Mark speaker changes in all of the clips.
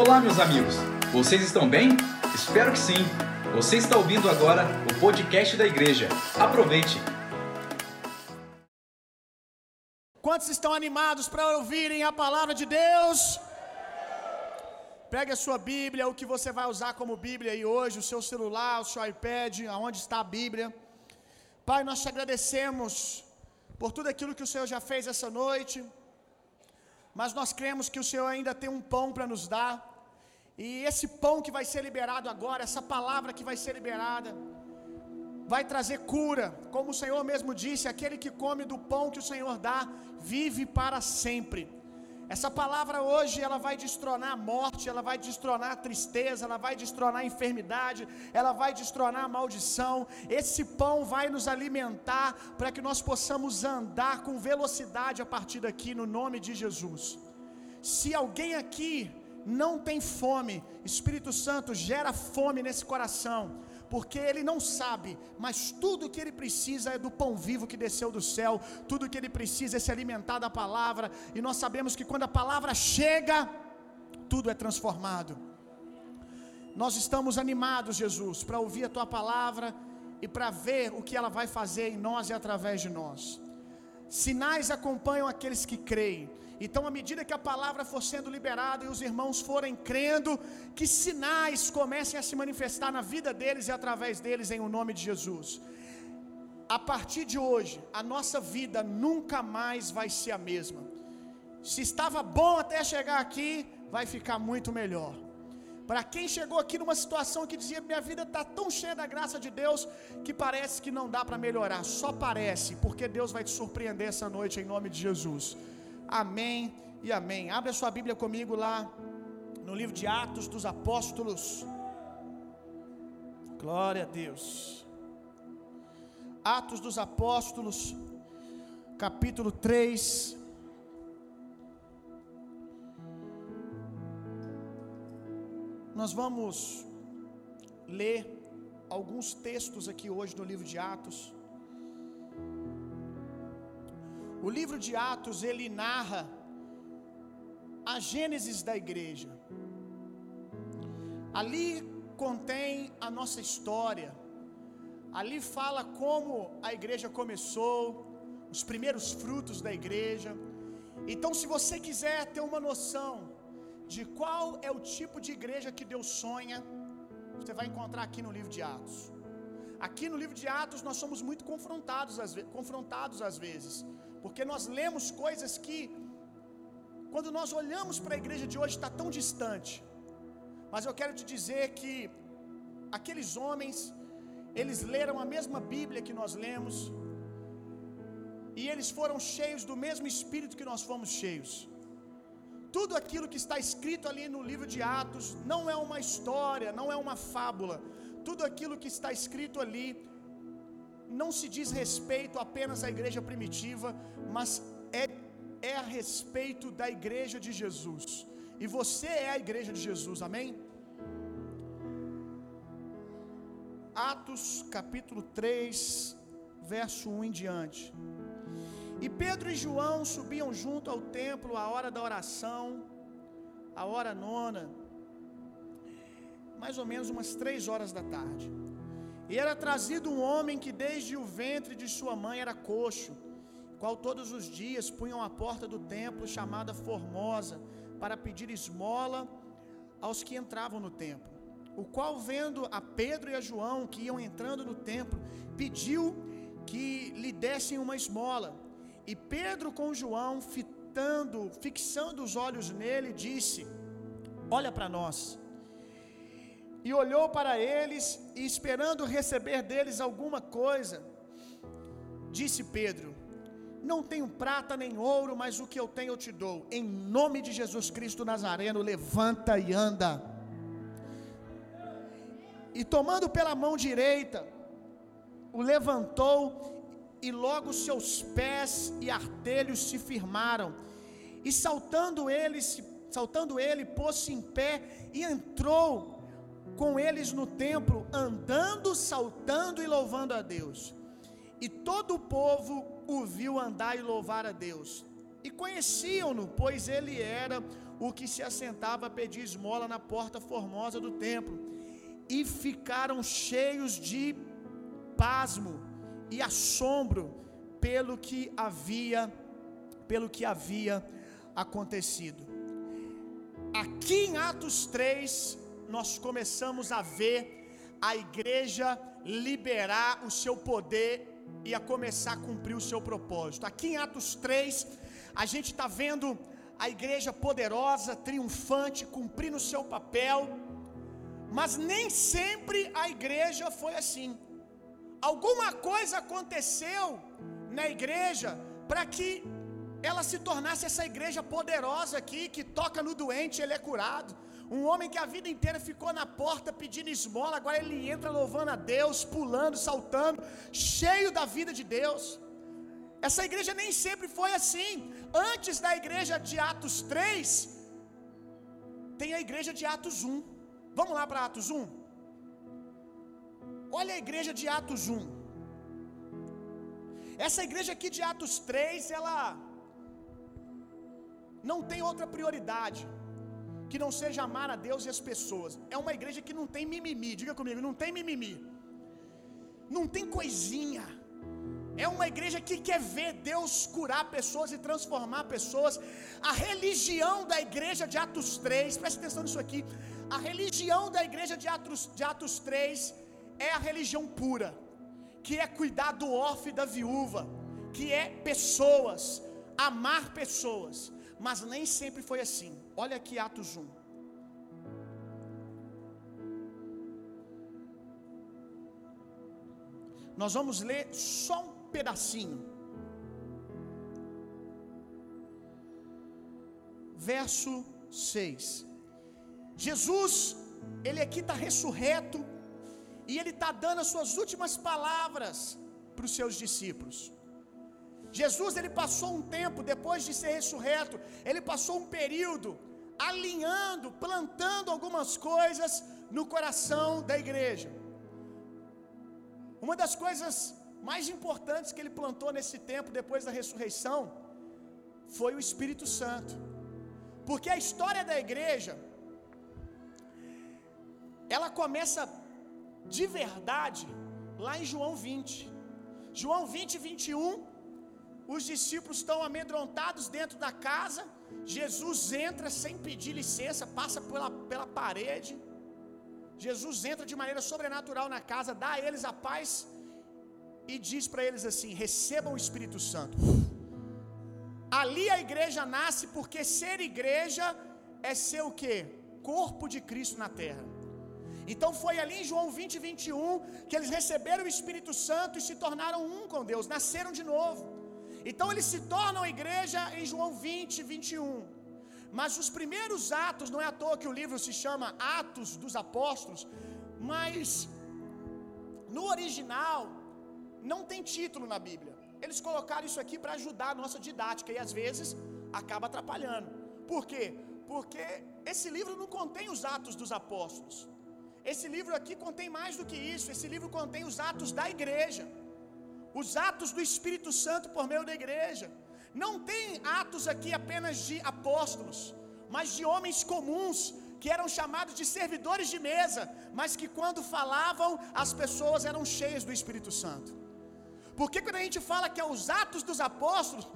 Speaker 1: Olá, meus amigos. Vocês estão bem? Espero que sim. Você está ouvindo agora o podcast da igreja. Aproveite.
Speaker 2: Quantos estão animados para ouvirem a palavra de Deus? Pegue a sua Bíblia, o que você vai usar como Bíblia aí hoje, o seu celular, o seu iPad, aonde está a Bíblia. Pai, nós te agradecemos por tudo aquilo que o Senhor já fez essa noite, mas nós cremos que o Senhor ainda tem um pão para nos dar, e esse pão que vai ser liberado agora, essa palavra que vai ser liberada, vai trazer cura, como o Senhor mesmo disse: aquele que come do pão que o Senhor dá, vive para sempre. Essa palavra hoje ela vai destronar a morte, ela vai destronar a tristeza, ela vai destronar a enfermidade, ela vai destronar a maldição. Esse pão vai nos alimentar para que nós possamos andar com velocidade a partir daqui no nome de Jesus. Se alguém aqui não tem fome, Espírito Santo gera fome nesse coração porque ele não sabe, mas tudo que ele precisa é do pão vivo que desceu do céu, tudo que ele precisa é se alimentar da palavra, e nós sabemos que quando a palavra chega, tudo é transformado. Nós estamos animados, Jesus, para ouvir a tua palavra e para ver o que ela vai fazer em nós e através de nós. Sinais acompanham aqueles que creem. Então, à medida que a palavra for sendo liberada e os irmãos forem crendo, que sinais comecem a se manifestar na vida deles e através deles, em o nome de Jesus. A partir de hoje, a nossa vida nunca mais vai ser a mesma. Se estava bom até chegar aqui, vai ficar muito melhor. Para quem chegou aqui numa situação que dizia minha vida está tão cheia da graça de Deus que parece que não dá para melhorar, só parece, porque Deus vai te surpreender essa noite em nome de Jesus. Amém e amém. Abre a sua Bíblia comigo lá no livro de Atos dos Apóstolos. Glória a Deus. Atos dos Apóstolos, capítulo 3. Nós vamos ler alguns textos aqui hoje no livro de Atos. O livro de Atos ele narra a gênesis da igreja. Ali contém a nossa história. Ali fala como a igreja começou, os primeiros frutos da igreja. Então, se você quiser ter uma noção de qual é o tipo de igreja que Deus sonha, você vai encontrar aqui no livro de Atos. Aqui no livro de Atos nós somos muito confrontados às, confrontados às vezes, porque nós lemos coisas que, quando nós olhamos para a igreja de hoje, está tão distante. Mas eu quero te dizer que aqueles homens, eles leram a mesma Bíblia que nós lemos, e eles foram cheios do mesmo Espírito que nós fomos cheios. Tudo aquilo que está escrito ali no livro de Atos não é uma história, não é uma fábula. Tudo aquilo que está escrito ali não se diz respeito apenas à igreja primitiva, mas é, é a respeito da igreja de Jesus. E você é a igreja de Jesus, amém? Atos capítulo 3, verso 1 em diante. E Pedro e João subiam junto ao templo à hora da oração, a hora nona, mais ou menos umas três horas da tarde. E era trazido um homem que desde o ventre de sua mãe era coxo, qual todos os dias punham à porta do templo chamada Formosa, para pedir esmola aos que entravam no templo. O qual, vendo a Pedro e a João que iam entrando no templo, pediu que lhe dessem uma esmola. E Pedro com João, fitando, fixando os olhos nele, disse: Olha para nós. E olhou para eles, e esperando receber deles alguma coisa, disse Pedro: Não tenho prata nem ouro, mas o que eu tenho eu te dou. Em nome de Jesus Cristo Nazareno, levanta e anda. E tomando pela mão direita, o levantou e logo seus pés e artelhos se firmaram. E saltando ele, saltando ele, pôs-se em pé e entrou com eles no templo, andando, saltando e louvando a Deus. E todo o povo o viu andar e louvar a Deus. E conheciam-no, pois ele era o que se assentava a pedir esmola na porta formosa do templo, e ficaram cheios de pasmo e assombro pelo que havia pelo que havia acontecido. Aqui em Atos 3 nós começamos a ver a igreja liberar o seu poder e a começar a cumprir o seu propósito. Aqui em Atos 3, a gente está vendo a igreja poderosa, triunfante, cumprindo o seu papel, mas nem sempre a igreja foi assim. Alguma coisa aconteceu na igreja para que ela se tornasse essa igreja poderosa aqui, que toca no doente, ele é curado. Um homem que a vida inteira ficou na porta pedindo esmola, agora ele entra louvando a Deus, pulando, saltando, cheio da vida de Deus. Essa igreja nem sempre foi assim. Antes da igreja de Atos 3, tem a igreja de Atos 1. Vamos lá para Atos 1? Olha a igreja de Atos 1. Essa igreja aqui de Atos 3, ela não tem outra prioridade que não seja amar a Deus e as pessoas. É uma igreja que não tem mimimi, diga comigo, não tem mimimi. Não tem coisinha. É uma igreja que quer ver Deus curar pessoas e transformar pessoas. A religião da igreja de Atos 3, preste atenção nisso aqui. A religião da igreja de Atos, de Atos 3 é a religião pura, que é cuidar do órfão e da viúva, que é pessoas, amar pessoas. Mas nem sempre foi assim. Olha aqui Atos 1. Nós vamos ler só um pedacinho. Verso 6. Jesus, ele aqui está ressurreto e ele está dando as suas últimas palavras para os seus discípulos. Jesus ele passou um tempo depois de ser ressurreto, ele passou um período alinhando, plantando algumas coisas no coração da igreja. Uma das coisas mais importantes que ele plantou nesse tempo depois da ressurreição foi o Espírito Santo. Porque a história da igreja ela começa de verdade lá em João 20. João 20, 21 os discípulos estão amedrontados dentro da casa. Jesus entra sem pedir licença, passa pela, pela parede. Jesus entra de maneira sobrenatural na casa, dá a eles a paz e diz para eles assim: recebam o Espírito Santo. Ali a igreja nasce porque ser igreja é ser o que? Corpo de Cristo na terra. Então foi ali em João 20, 21 que eles receberam o Espírito Santo e se tornaram um com Deus, nasceram de novo. Então eles se tornam igreja em João 20, 21. Mas os primeiros atos, não é à toa que o livro se chama Atos dos Apóstolos, mas no original não tem título na Bíblia. Eles colocaram isso aqui para ajudar a nossa didática e às vezes acaba atrapalhando. Por quê? Porque esse livro não contém os atos dos apóstolos. Esse livro aqui contém mais do que isso. Esse livro contém os atos da igreja os atos do Espírito Santo por meio da igreja. Não tem atos aqui apenas de apóstolos, mas de homens comuns que eram chamados de servidores de mesa, mas que quando falavam as pessoas eram cheias do Espírito Santo. Porque quando a gente fala que é os atos dos apóstolos,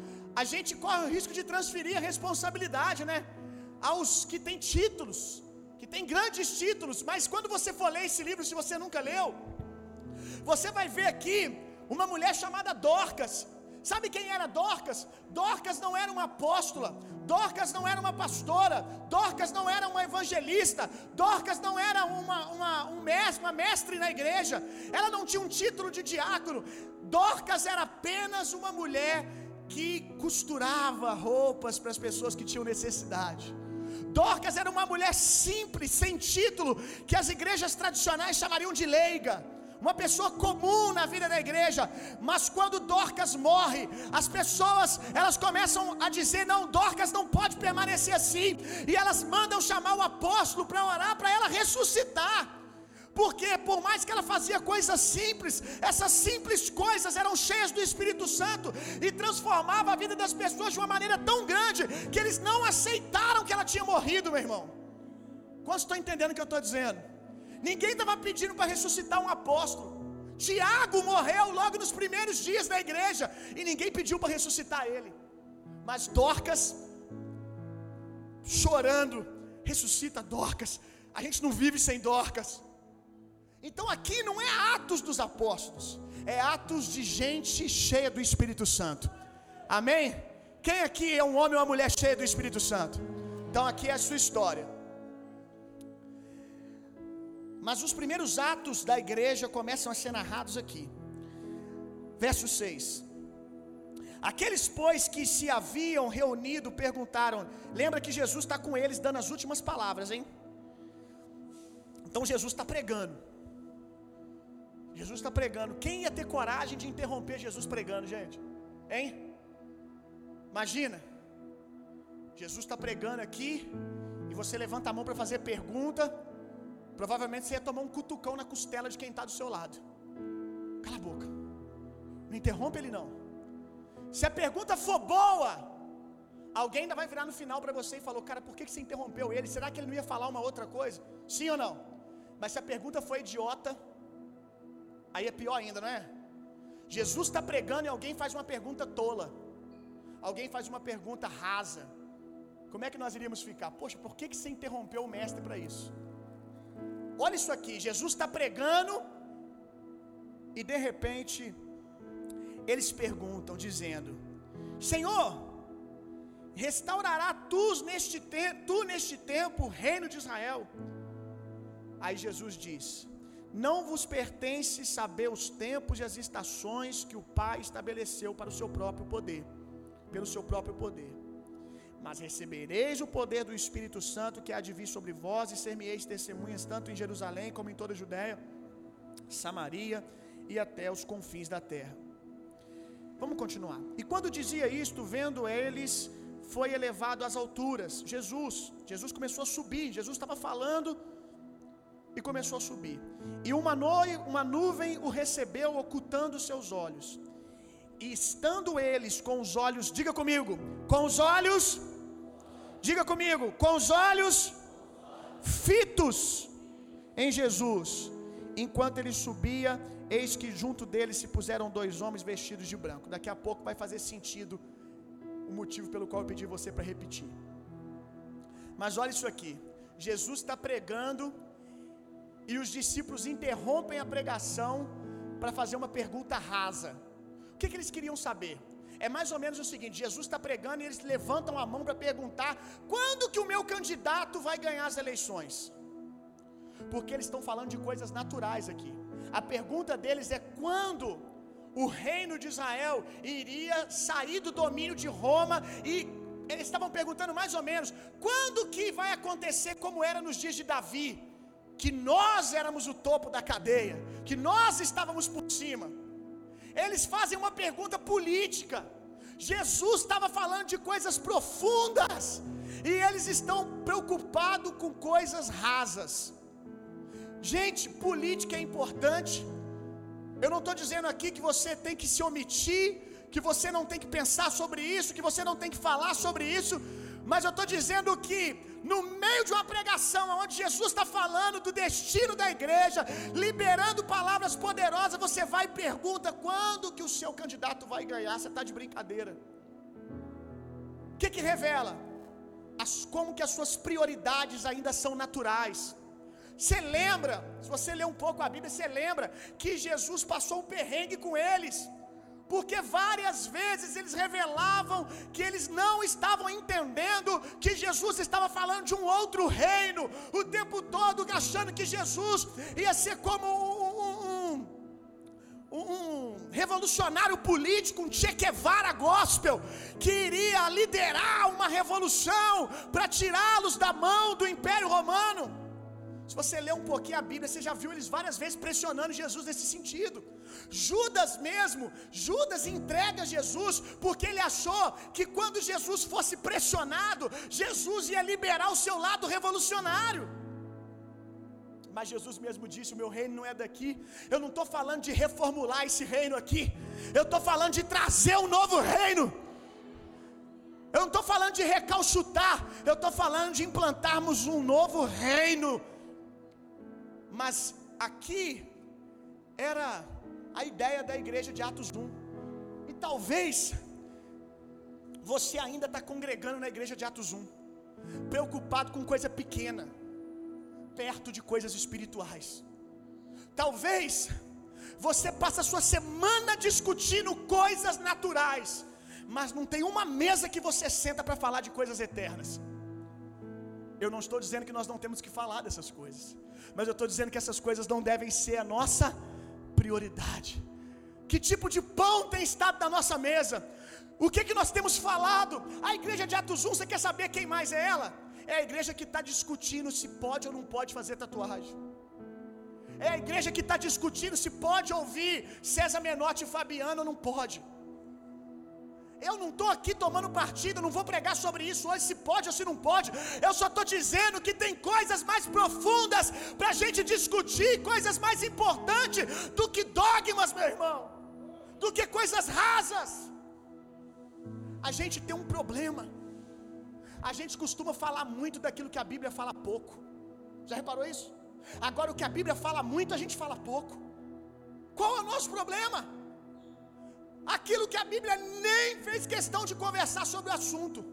Speaker 2: a gente corre o risco de transferir a responsabilidade, né? Aos que têm títulos, que têm grandes títulos, mas quando você for ler esse livro, se você nunca leu, você vai ver aqui uma mulher chamada Dorcas. Sabe quem era Dorcas? Dorcas não era uma apóstola, Dorcas não era uma pastora, Dorcas não era uma evangelista, Dorcas não era uma, uma, um mestre, uma mestre na igreja, ela não tinha um título de diácono, Dorcas era apenas uma mulher que costurava roupas para as pessoas que tinham necessidade. Dorcas era uma mulher simples, sem título, que as igrejas tradicionais chamariam de leiga uma pessoa comum na vida da igreja, mas quando Dorcas morre, as pessoas elas começam a dizer: não, Dorcas não pode permanecer assim, e elas mandam chamar o apóstolo para orar para ela ressuscitar. porque por mais que ela fazia coisas simples, essas simples coisas eram cheias do Espírito Santo e transformava a vida das pessoas de uma maneira tão grande que eles não aceitaram que ela tinha morrido, meu irmão. Quantos estão entendendo o que eu estou dizendo? Ninguém estava pedindo para ressuscitar um apóstolo. Tiago morreu logo nos primeiros dias da igreja e ninguém pediu para ressuscitar ele. Mas Dorcas, chorando, ressuscita Dorcas. A gente não vive sem Dorcas. Então aqui não é atos dos apóstolos, é atos de gente cheia do Espírito Santo. Amém? Quem aqui é um homem ou uma mulher cheia do Espírito Santo? Então aqui é a sua história. Mas os primeiros atos da igreja começam a ser narrados aqui. Verso 6. Aqueles, pois, que se haviam reunido perguntaram: Lembra que Jesus está com eles dando as últimas palavras, hein? Então Jesus está pregando. Jesus está pregando. Quem ia ter coragem de interromper Jesus pregando, gente? Hein? Imagina. Jesus está pregando aqui e você levanta a mão para fazer pergunta. Provavelmente você ia tomar um cutucão na costela de quem está do seu lado. Cala a boca. Não interrompe ele não. Se a pergunta for boa, alguém ainda vai virar no final para você e falou: Cara, por que você interrompeu ele? Será que ele não ia falar uma outra coisa? Sim ou não? Mas se a pergunta foi idiota, aí é pior ainda, não é? Jesus está pregando e alguém faz uma pergunta tola. Alguém faz uma pergunta rasa. Como é que nós iríamos ficar? Poxa, por que, você interrompeu o mestre para isso? Olha isso aqui, Jesus está pregando e de repente eles perguntam, dizendo: Senhor, restaurará tu neste, te tu neste tempo o reino de Israel? Aí Jesus diz: Não vos pertence saber os tempos e as estações que o Pai estabeleceu para o seu próprio poder, pelo seu próprio poder. Mas recebereis o poder do Espírito Santo que há de vir sobre vós e ser-me-eis testemunhas tanto em Jerusalém como em toda a Judéia, Samaria e até os confins da terra. Vamos continuar. E quando dizia isto, vendo eles, foi elevado às alturas. Jesus, Jesus começou a subir. Jesus estava falando e começou a subir. E uma, uma nuvem o recebeu, ocultando seus olhos. E estando eles com os olhos, diga comigo, com os olhos, diga comigo, com os olhos fitos em Jesus, enquanto ele subia, eis que junto dele se puseram dois homens vestidos de branco. Daqui a pouco vai fazer sentido o motivo pelo qual eu pedi você para repetir. Mas olha isso aqui: Jesus está pregando e os discípulos interrompem a pregação para fazer uma pergunta rasa. O que, que eles queriam saber? É mais ou menos o seguinte: Jesus está pregando e eles levantam a mão para perguntar quando que o meu candidato vai ganhar as eleições. Porque eles estão falando de coisas naturais aqui. A pergunta deles é quando o reino de Israel iria sair do domínio de Roma e eles estavam perguntando mais ou menos quando que vai acontecer como era nos dias de Davi, que nós éramos o topo da cadeia, que nós estávamos por cima. Eles fazem uma pergunta política. Jesus estava falando de coisas profundas e eles estão preocupados com coisas rasas. Gente, política é importante. Eu não estou dizendo aqui que você tem que se omitir, que você não tem que pensar sobre isso, que você não tem que falar sobre isso, mas eu estou dizendo que no meio de uma pregação onde Jesus está falando do destino da igreja, liberando palavras poderosas, você vai e pergunta quando que o seu candidato vai ganhar. Você está de brincadeira. O que que revela? As, como que as suas prioridades ainda são naturais. Você lembra, se você ler um pouco a Bíblia, você lembra que Jesus passou um perrengue com eles. Porque várias vezes eles revelavam que eles não estavam entendendo que Jesus estava falando de um outro reino, o tempo todo achando que Jesus ia ser como um, um, um, um revolucionário político, um Che Guevara gospel, que iria liderar uma revolução para tirá-los da mão do Império Romano. Se você ler um pouquinho a Bíblia, você já viu eles várias vezes pressionando Jesus nesse sentido. Judas mesmo, Judas entrega Jesus porque ele achou que quando Jesus fosse pressionado, Jesus ia liberar o seu lado revolucionário. Mas Jesus mesmo disse: O meu reino não é daqui. Eu não estou falando de reformular esse reino aqui. Eu estou falando de trazer um novo reino. Eu não estou falando de recalchutar. Eu estou falando de implantarmos um novo reino. Mas aqui era a ideia da igreja de Atos 1. E talvez você ainda está congregando na igreja de Atos 1, preocupado com coisa pequena, perto de coisas espirituais. Talvez você passe a sua semana discutindo coisas naturais, mas não tem uma mesa que você senta para falar de coisas eternas. Eu não estou dizendo que nós não temos que falar dessas coisas, mas eu estou dizendo que essas coisas não devem ser a nossa prioridade. Que tipo de pão tem estado na nossa mesa? O que, que nós temos falado? A igreja de Atos 1, você quer saber quem mais é ela? É a igreja que está discutindo se pode ou não pode fazer tatuagem. É a igreja que está discutindo se pode ouvir César Menotti e Fabiano ou não pode. Eu não estou aqui tomando partido, não vou pregar sobre isso hoje, se pode ou se não pode. Eu só estou dizendo que tem coisas mais profundas para a gente discutir, coisas mais importantes do que dogmas, meu irmão, do que coisas rasas. A gente tem um problema. A gente costuma falar muito daquilo que a Bíblia fala pouco. Já reparou isso? Agora, o que a Bíblia fala muito, a gente fala pouco. Qual é o nosso problema? Aquilo que a Bíblia nem fez questão de conversar sobre o assunto.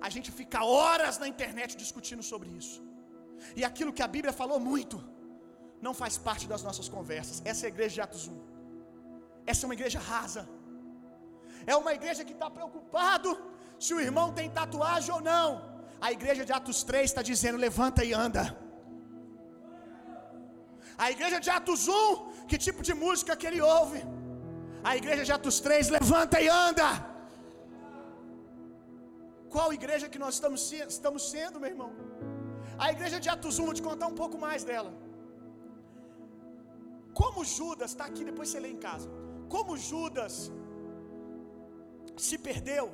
Speaker 2: A gente fica horas na internet discutindo sobre isso. E aquilo que a Bíblia falou muito, não faz parte das nossas conversas. Essa é a igreja de Atos 1. Essa é uma igreja rasa. É uma igreja que está preocupado se o irmão tem tatuagem ou não. A igreja de Atos 3 está dizendo: levanta e anda. A igreja de Atos 1, que tipo de música que ele ouve? A igreja de Atos 3, levanta e anda. Qual igreja que nós estamos, estamos sendo, meu irmão? A igreja de Atos 1, vou te contar um pouco mais dela. Como Judas, está aqui, depois você lê em casa. Como Judas se perdeu,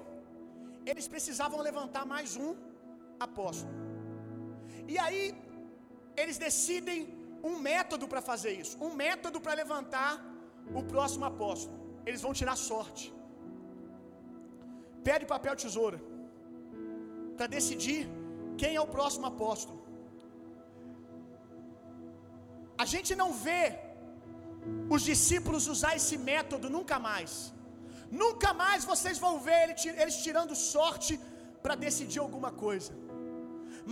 Speaker 2: eles precisavam levantar mais um apóstolo. E aí, eles decidem um método para fazer isso, um método para levantar o próximo apóstolo. Eles vão tirar sorte. Pede papel tesoura para decidir quem é o próximo apóstolo. A gente não vê os discípulos usar esse método nunca mais. Nunca mais vocês vão ver eles tirando sorte para decidir alguma coisa.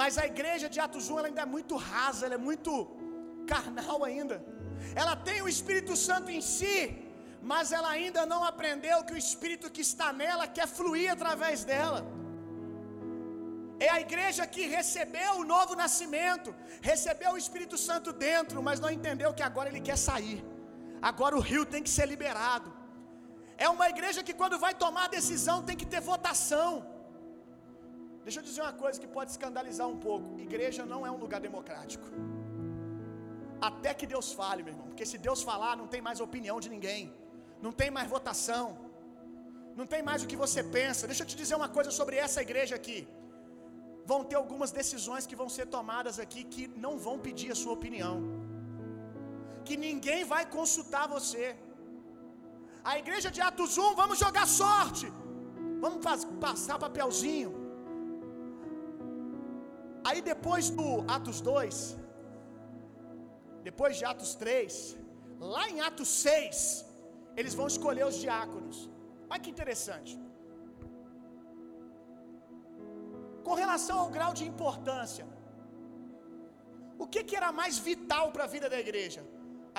Speaker 2: Mas a igreja de Atos 1 ela ainda é muito rasa, ela é muito carnal ainda. Ela tem o Espírito Santo em si, mas ela ainda não aprendeu que o Espírito que está nela quer fluir através dela. É a igreja que recebeu o novo nascimento, recebeu o Espírito Santo dentro, mas não entendeu que agora ele quer sair. Agora o rio tem que ser liberado. É uma igreja que quando vai tomar decisão tem que ter votação. Deixa eu dizer uma coisa que pode escandalizar um pouco: igreja não é um lugar democrático. Até que Deus fale, meu irmão, porque se Deus falar, não tem mais opinião de ninguém, não tem mais votação, não tem mais o que você pensa. Deixa eu te dizer uma coisa sobre essa igreja aqui. Vão ter algumas decisões que vão ser tomadas aqui que não vão pedir a sua opinião, que ninguém vai consultar você. A igreja de Atos 1, vamos jogar sorte, vamos passar papelzinho. Aí depois do Atos 2, depois de Atos 3, lá em Atos 6, eles vão escolher os diáconos. Olha que interessante. Com relação ao grau de importância, o que, que era mais vital para a vida da igreja?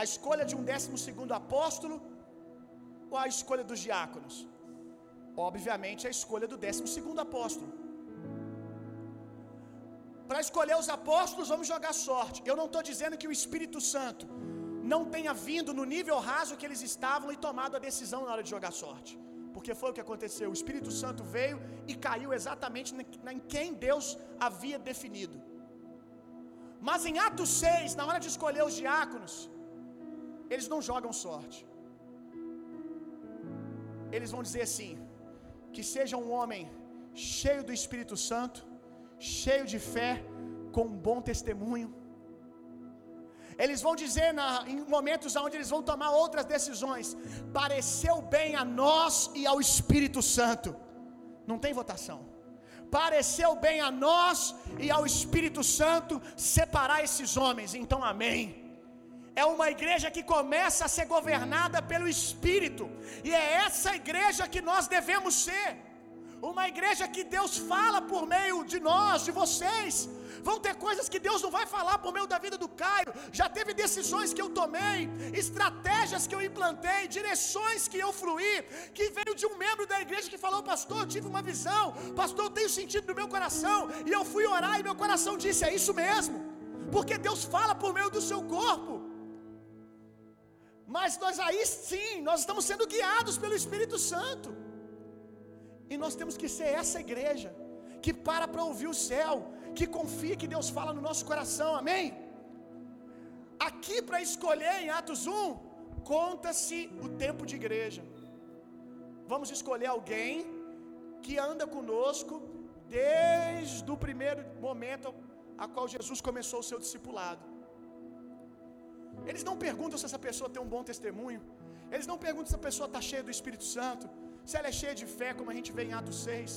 Speaker 2: A escolha de um décimo segundo apóstolo ou a escolha dos diáconos? Obviamente a escolha do décimo segundo apóstolo. Para escolher os apóstolos, vamos jogar sorte. Eu não estou dizendo que o Espírito Santo não tenha vindo no nível raso que eles estavam e tomado a decisão na hora de jogar sorte. Porque foi o que aconteceu. O Espírito Santo veio e caiu exatamente em quem Deus havia definido. Mas em Atos 6, na hora de escolher os diáconos, eles não jogam sorte. Eles vão dizer assim: que seja um homem cheio do Espírito Santo, cheio de fé, com um bom testemunho. Eles vão dizer na, em momentos onde eles vão tomar outras decisões. Pareceu bem a nós e ao Espírito Santo. Não tem votação. Pareceu bem a nós e ao Espírito Santo separar esses homens. Então, amém. É uma igreja que começa a ser governada pelo Espírito. E é essa igreja que nós devemos ser. Uma igreja que Deus fala por meio de nós, de vocês. Vão ter coisas que Deus não vai falar por meio da vida do Caio. Já teve decisões que eu tomei, estratégias que eu implantei, direções que eu fluí, que veio de um membro da igreja que falou: Pastor, eu tive uma visão, Pastor, eu tenho sentido no meu coração. E eu fui orar e meu coração disse: É isso mesmo, porque Deus fala por meio do seu corpo. Mas nós aí sim, nós estamos sendo guiados pelo Espírito Santo. E nós temos que ser essa igreja que para para ouvir o céu, que confia que Deus fala no nosso coração, amém? Aqui para escolher em Atos 1, conta-se o tempo de igreja. Vamos escolher alguém que anda conosco desde o primeiro momento a qual Jesus começou o seu discipulado. Eles não perguntam se essa pessoa tem um bom testemunho. Eles não perguntam se a pessoa está cheia do Espírito Santo, se ela é cheia de fé, como a gente vê em Atos 6.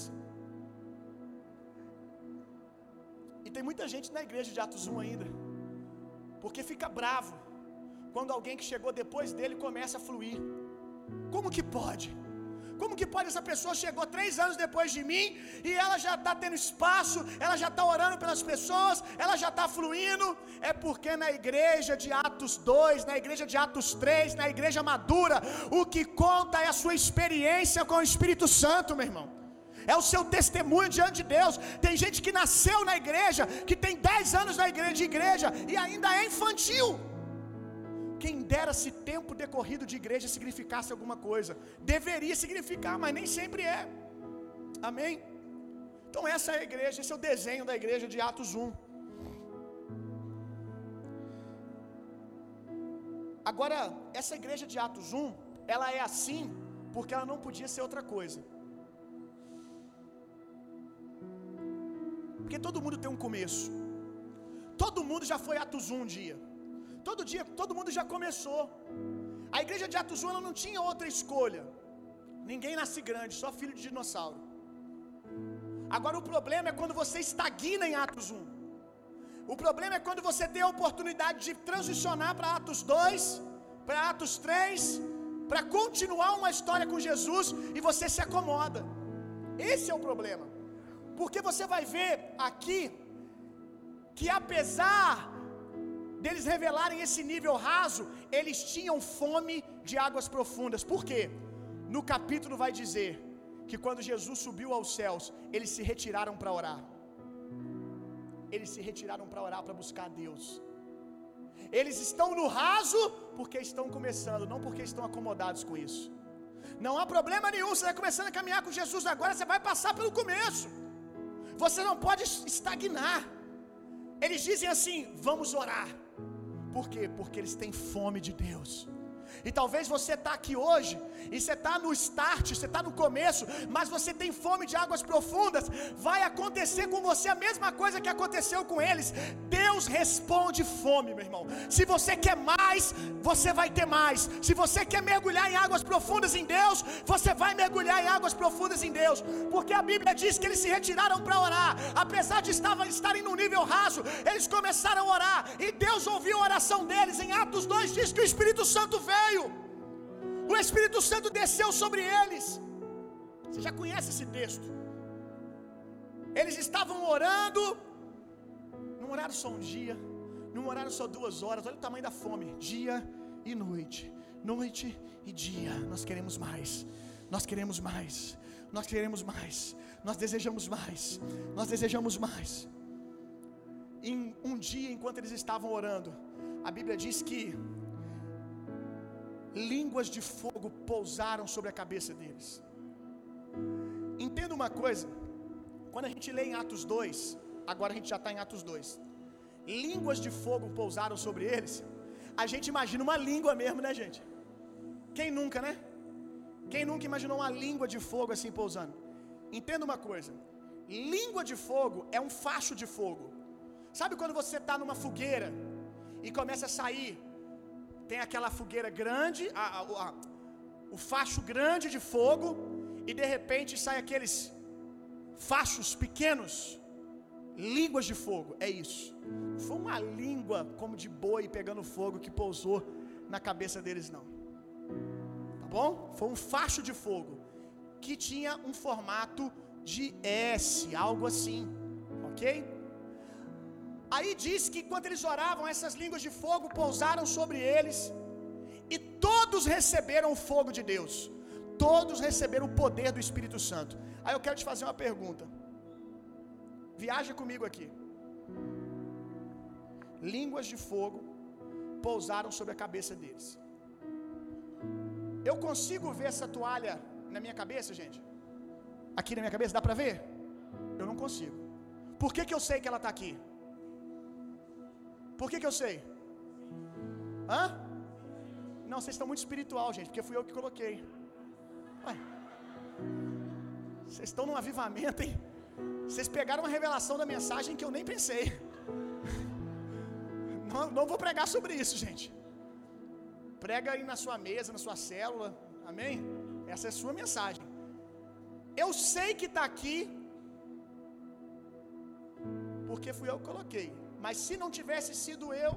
Speaker 2: E tem muita gente na igreja de Atos 1 ainda, porque fica bravo quando alguém que chegou depois dele começa a fluir. Como que pode? Como que pode essa pessoa chegou três anos depois de mim e ela já está tendo espaço, ela já está orando pelas pessoas, ela já está fluindo? É porque na igreja de Atos 2, na igreja de Atos 3, na igreja madura, o que conta é a sua experiência com o Espírito Santo, meu irmão. É o seu testemunho diante de Deus. Tem gente que nasceu na igreja, que tem 10 anos na igreja, de igreja e ainda é infantil. Quem dera se tempo decorrido de igreja significasse alguma coisa. Deveria significar, mas nem sempre é. Amém? Então essa é a igreja, esse é o desenho da igreja de Atos 1. Agora, essa igreja de Atos 1, ela é assim porque ela não podia ser outra coisa. Porque todo mundo tem um começo. Todo mundo já foi Atos 1 um dia. Todo dia, todo mundo já começou. A igreja de Atos 1 ela não tinha outra escolha. Ninguém nasce grande, só filho de dinossauro. Agora o problema é quando você estagna em Atos 1. O problema é quando você tem a oportunidade de transicionar para Atos 2, para Atos 3, para continuar uma história com Jesus e você se acomoda. Esse é o problema. Porque você vai ver aqui que apesar deles revelarem esse nível raso, eles tinham fome de águas profundas. Por quê? No capítulo vai dizer que quando Jesus subiu aos céus, eles se retiraram para orar. Eles se retiraram para orar, para buscar a Deus. Eles estão no raso porque estão começando, não porque estão acomodados com isso. Não há problema nenhum, você vai começando a caminhar com Jesus agora, você vai passar pelo começo. Você não pode estagnar. Eles dizem assim: vamos orar. Por quê? Porque eles têm fome de Deus. E talvez você está aqui hoje, e você está no start, você está no começo, mas você tem fome de águas profundas. Vai acontecer com você a mesma coisa que aconteceu com eles. Deus responde fome, meu irmão. Se você quer mais, você vai ter mais. Se você quer mergulhar em águas profundas em Deus, você vai mergulhar em águas profundas em Deus. Porque a Bíblia diz que eles se retiraram para orar. Apesar de estarem no nível raso, eles começaram a orar. E Deus ouviu a oração deles. Em Atos 2 diz que o Espírito Santo veio. O Espírito Santo desceu sobre eles. Você já conhece esse texto? Eles estavam orando, não oraram só um dia, não oraram só duas horas, olha o tamanho da fome, dia e noite, noite e dia. Nós queremos mais, nós queremos mais, nós queremos mais, nós desejamos mais, nós desejamos mais. Em um dia, enquanto eles estavam orando, a Bíblia diz que línguas de fogo pousaram sobre a cabeça deles. Entenda uma coisa, quando a gente lê em Atos 2, agora a gente já está em Atos 2, línguas de fogo pousaram sobre eles, a gente imagina uma língua mesmo, né, gente? Quem nunca, né? Quem nunca imaginou uma língua de fogo assim pousando? Entenda uma coisa: língua de fogo é um facho de fogo. Sabe quando você está numa fogueira e começa a sair. Tem aquela fogueira grande, a, a, a, o facho grande de fogo, e de repente sai aqueles fachos pequenos, línguas de fogo. É isso. Foi uma língua como de boi pegando fogo que pousou na cabeça deles, não. Tá bom? Foi um facho de fogo que tinha um formato de S, algo assim. Ok? Aí diz que quando eles oravam, essas línguas de fogo pousaram sobre eles, e todos receberam o fogo de Deus, todos receberam o poder do Espírito Santo. Aí eu quero te fazer uma pergunta, viaja comigo aqui. Línguas de fogo pousaram sobre a cabeça deles. Eu consigo ver essa toalha na minha cabeça, gente? Aqui na minha cabeça, dá pra ver? Eu não consigo. Por que, que eu sei que ela está aqui? Por que, que eu sei? Hã? Não, vocês estão muito espiritual, gente, porque fui eu que coloquei. Ué. Vocês estão num avivamento, hein? Vocês pegaram uma revelação da mensagem que eu nem pensei. Não, não vou pregar sobre isso, gente. Prega aí na sua mesa, na sua célula. Amém? Essa é a sua mensagem. Eu sei que está aqui, porque fui eu que coloquei. Mas se não tivesse sido eu,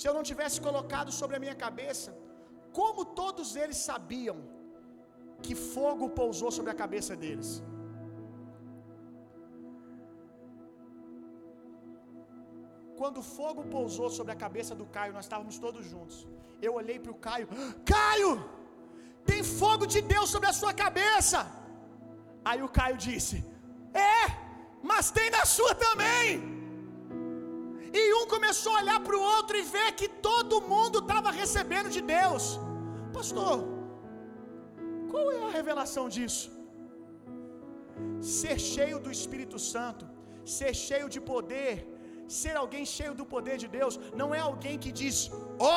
Speaker 2: se eu não tivesse colocado sobre a minha cabeça, como todos eles sabiam que fogo pousou sobre a cabeça deles? Quando o fogo pousou sobre a cabeça do Caio, nós estávamos todos juntos. Eu olhei para o Caio: Caio, tem fogo de Deus sobre a sua cabeça. Aí o Caio disse: mas tem na sua também. E um começou a olhar para o outro e ver que todo mundo estava recebendo de Deus. Pastor, qual é a revelação disso? Ser cheio do Espírito Santo, ser cheio de poder, ser alguém cheio do poder de Deus, não é alguém que diz: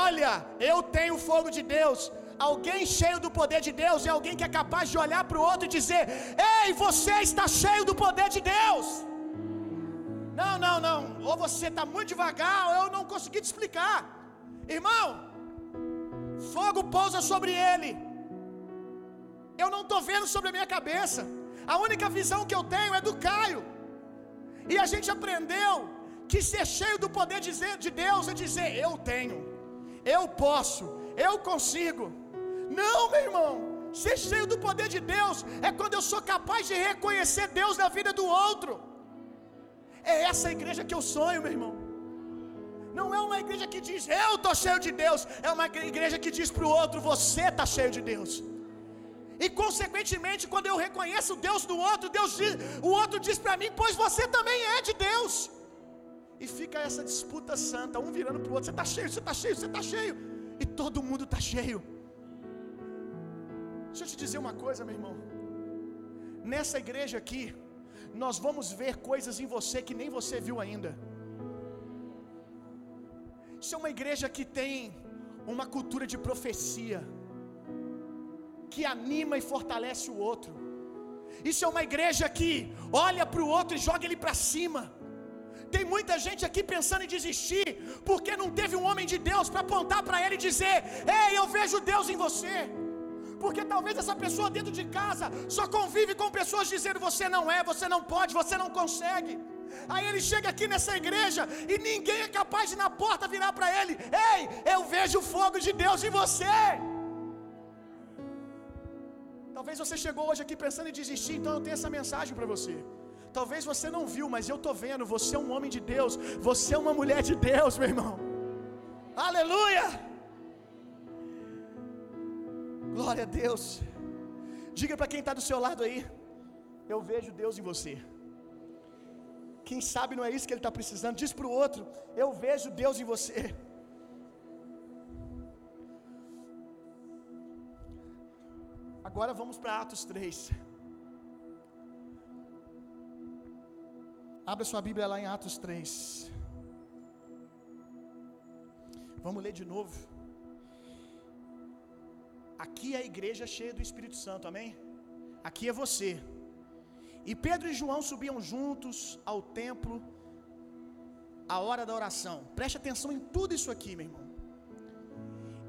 Speaker 2: Olha, eu tenho fogo de Deus. Alguém cheio do poder de Deus é alguém que é capaz de olhar para o outro e dizer: Ei, você está cheio do poder de Deus. Não, não, não. Ou você está muito devagar, ou eu não consegui te explicar. Irmão, fogo pousa sobre ele. Eu não estou vendo sobre a minha cabeça. A única visão que eu tenho é do Caio. E a gente aprendeu que ser cheio do poder de Deus é dizer: Eu tenho, eu posso, eu consigo. Não, meu irmão. Ser cheio do poder de Deus é quando eu sou capaz de reconhecer Deus na vida do outro. É essa igreja que eu sonho, meu irmão. Não é uma igreja que diz, eu estou cheio de Deus. É uma igreja que diz para o outro, você está cheio de Deus. E consequentemente, quando eu reconheço Deus do outro, Deus diz, o outro diz para mim, pois você também é de Deus. E fica essa disputa santa, um virando para o outro, você está cheio, você está cheio, você está cheio. E todo mundo está cheio. Deixa eu te dizer uma coisa, meu irmão. Nessa igreja aqui, nós vamos ver coisas em você que nem você viu ainda. Isso é uma igreja que tem uma cultura de profecia, que anima e fortalece o outro. Isso é uma igreja que olha para o outro e joga ele para cima. Tem muita gente aqui pensando em desistir, porque não teve um homem de Deus para apontar para ele e dizer: Ei, eu vejo Deus em você. Porque talvez essa pessoa dentro de casa só convive com pessoas dizendo: você não é, você não pode, você não consegue. Aí ele chega aqui nessa igreja e ninguém é capaz de na porta virar para ele: Ei, eu vejo o fogo de Deus em você. Talvez você chegou hoje aqui pensando em desistir, então eu tenho essa mensagem para você. Talvez você não viu, mas eu estou vendo. Você é um homem de Deus, você é uma mulher de Deus, meu irmão. Aleluia! Glória a Deus. Diga para quem está do seu lado aí: Eu vejo Deus em você. Quem sabe não é isso que ele está precisando. Diz para o outro: Eu vejo Deus em você. Agora vamos para Atos 3. Abra sua Bíblia lá em Atos 3. Vamos ler de novo. Aqui é a igreja cheia do Espírito Santo, amém? Aqui é você. E Pedro e João subiam juntos ao templo a hora da oração. Preste atenção em tudo isso aqui, meu irmão.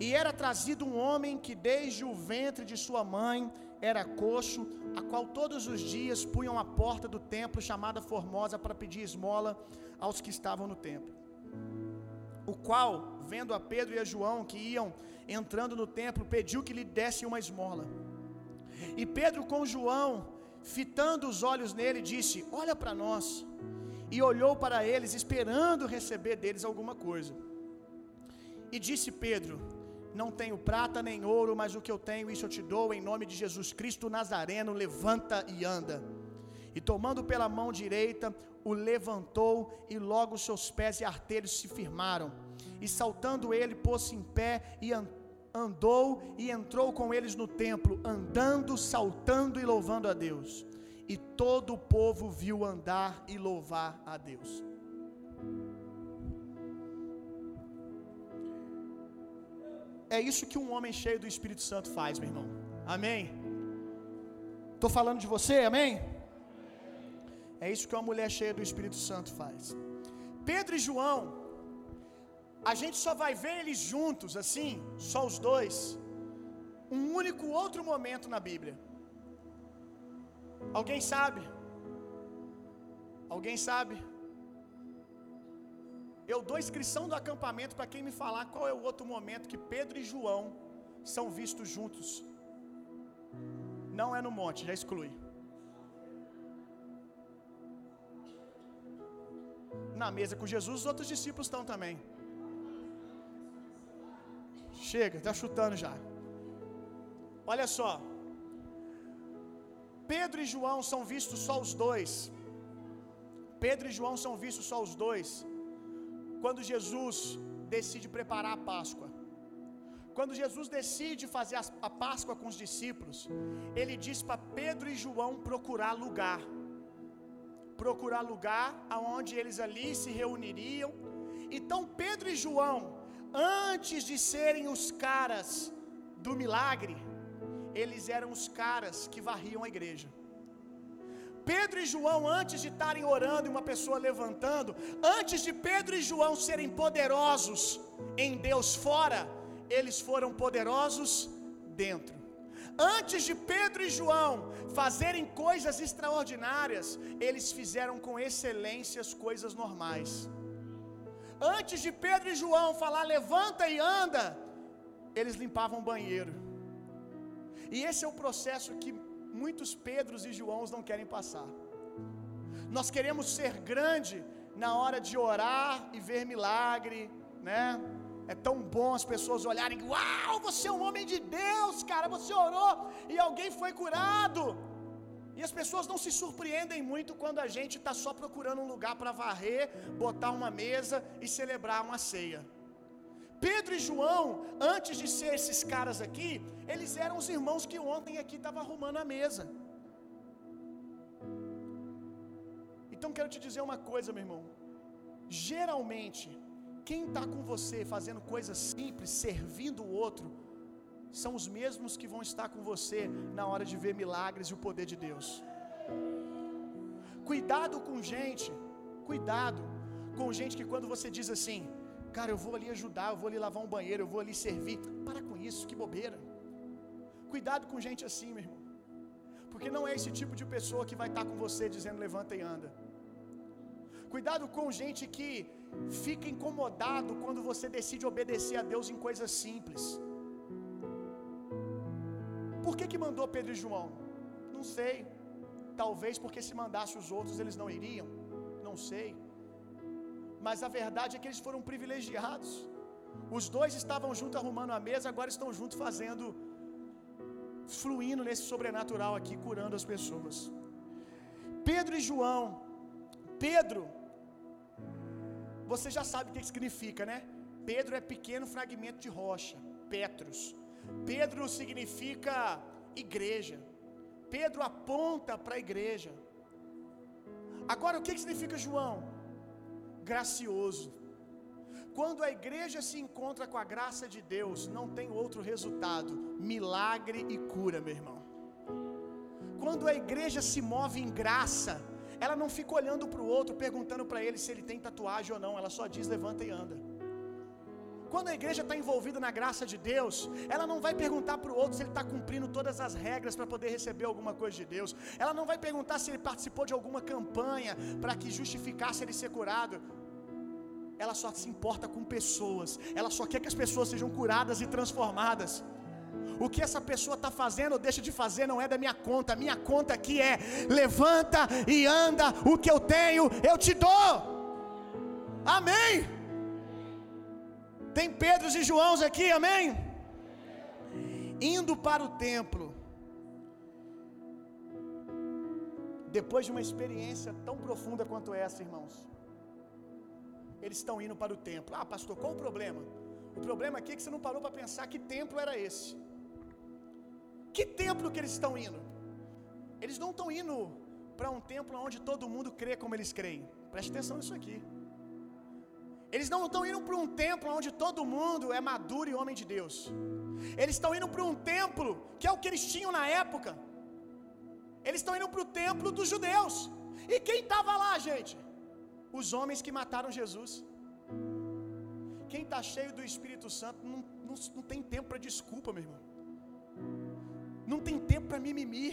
Speaker 2: E era trazido um homem que desde o ventre de sua mãe era coxo, a qual todos os dias punham a porta do templo chamada Formosa para pedir esmola aos que estavam no templo. O qual, vendo a Pedro e a João que iam entrando no templo, pediu que lhe dessem uma esmola. E Pedro com João, fitando os olhos nele, disse: Olha para nós. E olhou para eles, esperando receber deles alguma coisa. E disse Pedro: Não tenho prata nem ouro, mas o que eu tenho, isso eu te dou, em nome de Jesus Cristo Nazareno, levanta e anda. E tomando pela mão direita, o levantou, e logo seus pés e artelhos se firmaram. E saltando ele, pôs-se em pé e andou e entrou com eles no templo, andando, saltando e louvando a Deus. E todo o povo viu andar e louvar a Deus. É isso que um homem cheio do Espírito Santo faz, meu irmão. Amém? Estou falando de você, amém? É isso que uma mulher cheia do Espírito Santo faz. Pedro e João, a gente só vai ver eles juntos, assim, só os dois, um único outro momento na Bíblia. Alguém sabe? Alguém sabe? Eu dou inscrição do acampamento para quem me falar qual é o outro momento que Pedro e João são vistos juntos. Não é no monte, já exclui. Na mesa com Jesus, os outros discípulos estão também. Chega, está chutando já. Olha só. Pedro e João são vistos só os dois. Pedro e João são vistos só os dois. Quando Jesus decide preparar a Páscoa. Quando Jesus decide fazer a Páscoa com os discípulos, ele diz para Pedro e João procurar lugar. Procurar lugar aonde eles ali se reuniriam. Então Pedro e João, antes de serem os caras do milagre, eles eram os caras que varriam a igreja. Pedro e João, antes de estarem orando e uma pessoa levantando, antes de Pedro e João serem poderosos em Deus fora, eles foram poderosos dentro. Antes de Pedro e João fazerem coisas extraordinárias, eles fizeram com excelência as coisas normais. Antes de Pedro e João falar levanta e anda, eles limpavam o banheiro. E esse é o processo que muitos Pedros e Joãos não querem passar. Nós queremos ser grande na hora de orar e ver milagre, né? É tão bom as pessoas olharem, uau, você é um homem de Deus, cara, você orou e alguém foi curado. E as pessoas não se surpreendem muito quando a gente está só procurando um lugar para varrer, botar uma mesa e celebrar uma ceia. Pedro e João, antes de ser esses caras aqui, eles eram os irmãos que ontem aqui estavam arrumando a mesa. Então quero te dizer uma coisa, meu irmão. Geralmente, quem está com você fazendo coisas simples, servindo o outro, são os mesmos que vão estar com você na hora de ver milagres e o poder de Deus. Cuidado com gente, cuidado com gente que quando você diz assim, cara, eu vou ali ajudar, eu vou ali lavar um banheiro, eu vou ali servir, para com isso, que bobeira. Cuidado com gente assim, meu irmão, porque não é esse tipo de pessoa que vai estar com você dizendo levanta e anda. Cuidado com gente que fica incomodado quando você decide obedecer a Deus em coisas simples. Por que, que mandou Pedro e João? Não sei. Talvez porque se mandasse os outros eles não iriam. Não sei. Mas a verdade é que eles foram privilegiados. Os dois estavam juntos arrumando a mesa, agora estão juntos fazendo, fluindo nesse sobrenatural aqui, curando as pessoas. Pedro e João. Pedro, você já sabe o que significa, né? Pedro é pequeno fragmento de rocha. Petros. Pedro significa igreja. Pedro aponta para a igreja. Agora, o que significa João? Gracioso. Quando a igreja se encontra com a graça de Deus, não tem outro resultado: milagre e cura, meu irmão. Quando a igreja se move em graça, ela não fica olhando para o outro, perguntando para ele se ele tem tatuagem ou não, ela só diz levanta e anda. Quando a igreja está envolvida na graça de Deus, ela não vai perguntar para o outro se ele está cumprindo todas as regras para poder receber alguma coisa de Deus. Ela não vai perguntar se ele participou de alguma campanha para que justificasse ele ser curado. Ela só se importa com pessoas. Ela só quer que as pessoas sejam curadas e transformadas. O que essa pessoa está fazendo ou deixa de fazer não é da minha conta. A minha conta aqui é: levanta e anda, o que eu tenho eu te dou. Amém. Tem Pedros e Joãos aqui, amém? Indo para o templo. Depois de uma experiência tão profunda quanto essa, irmãos. Eles estão indo para o templo. Ah, pastor, qual o problema? O problema aqui é que você não parou para pensar que templo era esse. Que templo que eles estão indo? Eles não estão indo para um templo onde todo mundo crê como eles creem. Preste atenção nisso aqui. Eles não estão indo para um templo onde todo mundo é maduro e homem de Deus. Eles estão indo para um templo que é o que eles tinham na época. Eles estão indo para o templo dos judeus. E quem estava lá, gente? Os homens que mataram Jesus. Quem está cheio do Espírito Santo não, não, não tem tempo para desculpa, meu irmão. Não tem tempo para mimimi.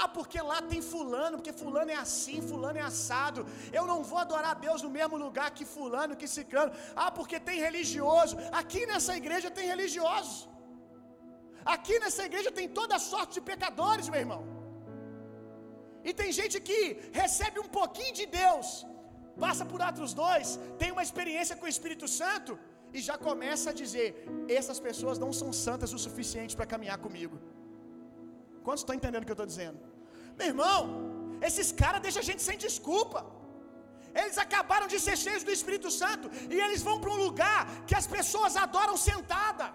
Speaker 2: Ah, porque lá tem fulano, porque fulano é assim, fulano é assado. Eu não vou adorar a Deus no mesmo lugar que fulano, que ciclano. Ah, porque tem religioso. Aqui nessa igreja tem religiosos. Aqui nessa igreja tem toda sorte de pecadores, meu irmão. E tem gente que recebe um pouquinho de Deus, passa por Atos dois, tem uma experiência com o Espírito Santo e já começa a dizer: essas pessoas não são santas o suficiente para caminhar comigo. Quantos estão entendendo o que eu estou dizendo? Meu irmão, esses caras deixam a gente sem desculpa. Eles acabaram de ser cheios do Espírito Santo e eles vão para um lugar que as pessoas adoram sentada.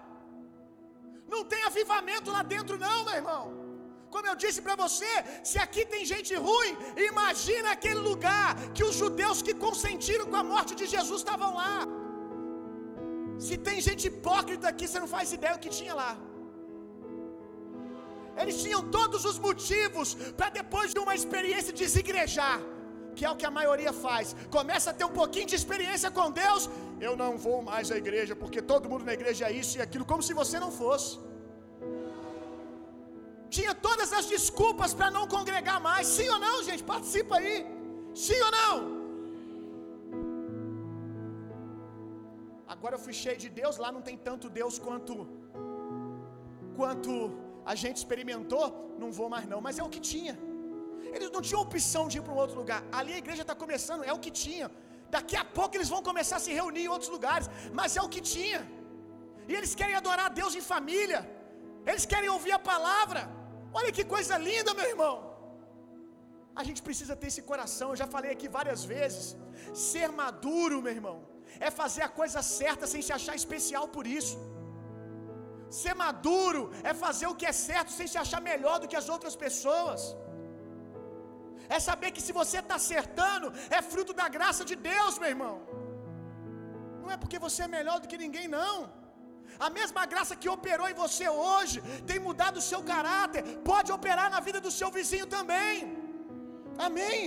Speaker 2: Não tem avivamento lá dentro, não, meu irmão. Como eu disse para você, se aqui tem gente ruim, imagina aquele lugar que os judeus que consentiram com a morte de Jesus estavam lá. Se tem gente hipócrita aqui, você não faz ideia do que tinha lá. Eles tinham todos os motivos para depois de uma experiência desigrejar, que é o que a maioria faz. Começa a ter um pouquinho de experiência com Deus, eu não vou mais à igreja porque todo mundo na igreja é isso e aquilo, como se você não fosse. Tinha todas as desculpas para não congregar mais. Sim ou não, gente? Participa aí. Sim ou não? Agora eu fui cheio de Deus, lá não tem tanto Deus quanto quanto a gente experimentou, não vou mais não, mas é o que tinha. Eles não tinham opção de ir para um outro lugar. Ali a igreja está começando, é o que tinha. Daqui a pouco eles vão começar a se reunir em outros lugares, mas é o que tinha. E eles querem adorar a Deus em família. Eles querem ouvir a palavra. Olha que coisa linda, meu irmão. A gente precisa ter esse coração. Eu já falei aqui várias vezes. Ser maduro, meu irmão, é fazer a coisa certa sem se achar especial por isso. Ser maduro é fazer o que é certo sem se achar melhor do que as outras pessoas. É saber que se você está acertando, é fruto da graça de Deus, meu irmão. Não é porque você é melhor do que ninguém, não. A mesma graça que operou em você hoje, tem mudado o seu caráter, pode operar na vida do seu vizinho também. Amém.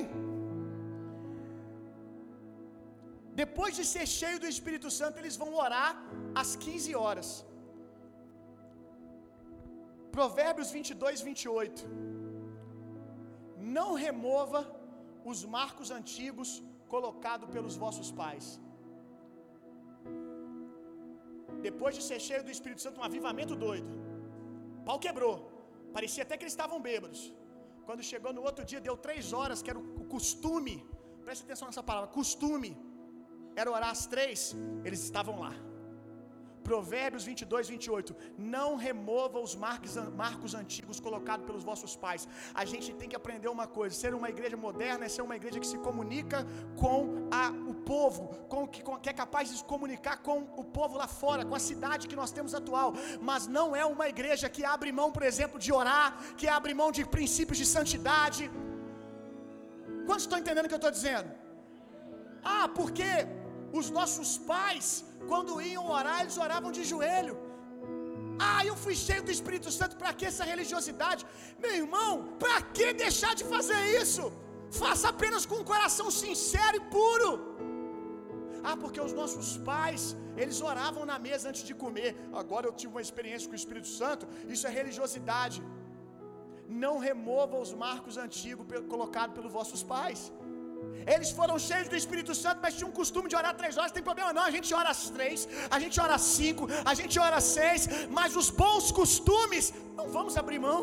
Speaker 2: Depois de ser cheio do Espírito Santo, eles vão orar às 15 horas. Provérbios 22, 28. Não remova os marcos antigos colocados pelos vossos pais. Depois de ser cheio do Espírito Santo, um avivamento doido. Pau quebrou. Parecia até que eles estavam bêbados. Quando chegou no outro dia, deu três horas, que era o costume. Preste atenção nessa palavra: costume. Era orar às três, eles estavam lá. Provérbios 22, 28. Não remova os marcos, marcos antigos colocados pelos vossos pais. A gente tem que aprender uma coisa: ser uma igreja moderna é ser uma igreja que se comunica com a, o povo, com, que, com, que é capaz de se comunicar com o povo lá fora, com a cidade que nós temos atual. Mas não é uma igreja que abre mão, por exemplo, de orar, que abre mão de princípios de santidade. Quantos estão entendendo o que eu estou dizendo? Ah, porque os nossos pais quando iam orar, eles oravam de joelho. Ah, eu fui cheio do Espírito Santo, para que essa religiosidade? Meu irmão, para que deixar de fazer isso? Faça apenas com um coração sincero e puro. Ah, porque os nossos pais, eles oravam na mesa antes de comer. Agora eu tive uma experiência com o Espírito Santo. Isso é religiosidade. Não remova os marcos antigos colocados pelos vossos pais. Eles foram cheios do Espírito Santo, mas tinham um costume de orar três horas. Tem problema, não. A gente ora às três, a gente ora às cinco, a gente ora às seis. Mas os bons costumes, não vamos abrir mão.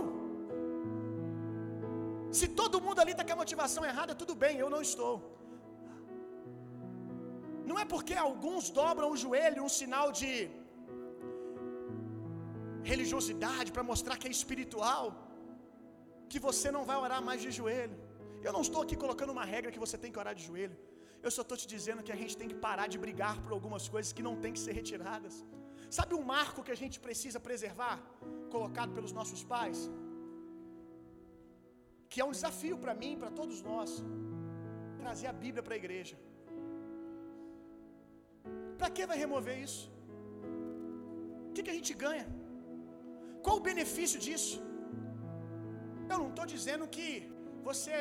Speaker 2: Se todo mundo ali está com a motivação errada, tudo bem, eu não estou. Não é porque alguns dobram o joelho um sinal de religiosidade para mostrar que é espiritual, que você não vai orar mais de joelho. Eu não estou aqui colocando uma regra que você tem que orar de joelho. Eu só estou te dizendo que a gente tem que parar de brigar por algumas coisas que não tem que ser retiradas. Sabe um marco que a gente precisa preservar, colocado pelos nossos pais? Que é um desafio para mim, para todos nós, trazer a Bíblia para a igreja. Para que vai remover isso? O que, que a gente ganha? Qual o benefício disso? Eu não estou dizendo que você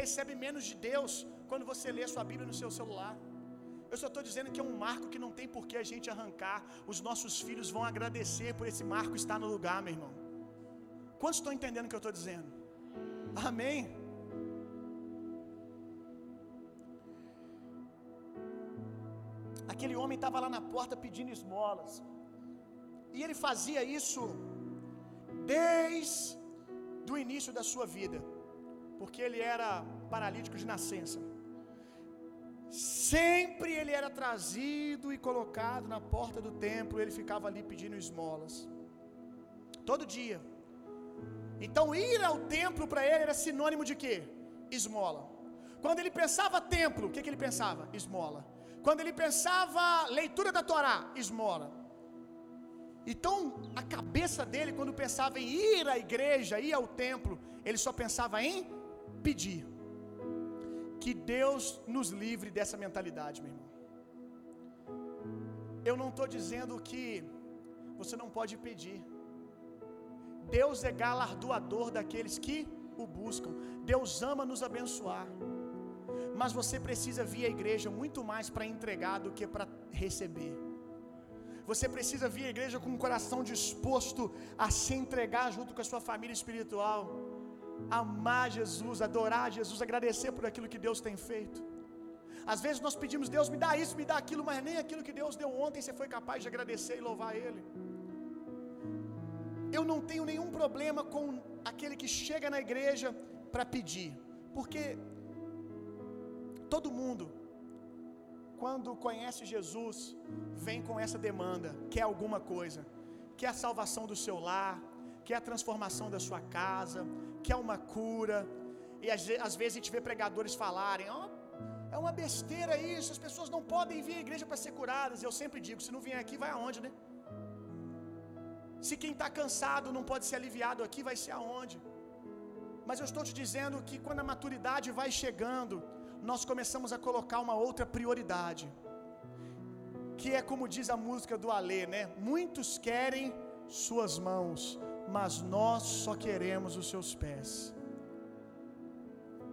Speaker 2: recebe menos de Deus quando você lê a sua Bíblia no seu celular. Eu só estou dizendo que é um marco que não tem por que a gente arrancar. Os nossos filhos vão agradecer por esse marco estar no lugar, meu irmão. Quantos estão entendendo o que eu estou dizendo? Amém. Aquele homem estava lá na porta pedindo esmolas. E ele fazia isso desde o início da sua vida porque ele era paralítico de nascença. Sempre ele era trazido e colocado na porta do templo, ele ficava ali pedindo esmolas. Todo dia. Então ir ao templo para ele era sinônimo de quê? Esmola. Quando ele pensava templo, o que, que ele pensava? Esmola. Quando ele pensava leitura da Torá, esmola. Então, a cabeça dele, quando pensava em ir à igreja, ir ao templo, ele só pensava em pedir. Que Deus nos livre dessa mentalidade, meu irmão. Eu não estou dizendo que você não pode pedir. Deus é galardoador daqueles que o buscam. Deus ama nos abençoar. Mas você precisa vir à igreja muito mais para entregar do que para receber. Você precisa vir à igreja com um coração disposto a se entregar junto com a sua família espiritual amar Jesus, adorar Jesus, agradecer por aquilo que Deus tem feito. Às vezes nós pedimos, Deus me dá isso, me dá aquilo, mas nem aquilo que Deus deu ontem você foi capaz de agradecer e louvar Ele. Eu não tenho nenhum problema com aquele que chega na igreja para pedir, porque todo mundo, quando conhece Jesus, vem com essa demanda, quer alguma coisa, quer a salvação do seu lar, quer a transformação da sua casa, quer uma cura. E às, às vezes a gente vê pregadores falarem: oh, é uma besteira isso, as pessoas não podem vir à igreja para ser curadas. Eu sempre digo: se não vier aqui, vai aonde, né? Se quem está cansado não pode ser aliviado aqui, vai ser aonde? Mas eu estou te dizendo que quando a maturidade vai chegando, nós começamos a colocar uma outra prioridade. Que é como diz a música do Alê, né? Muitos querem suas mãos, mas nós só queremos os seus pés.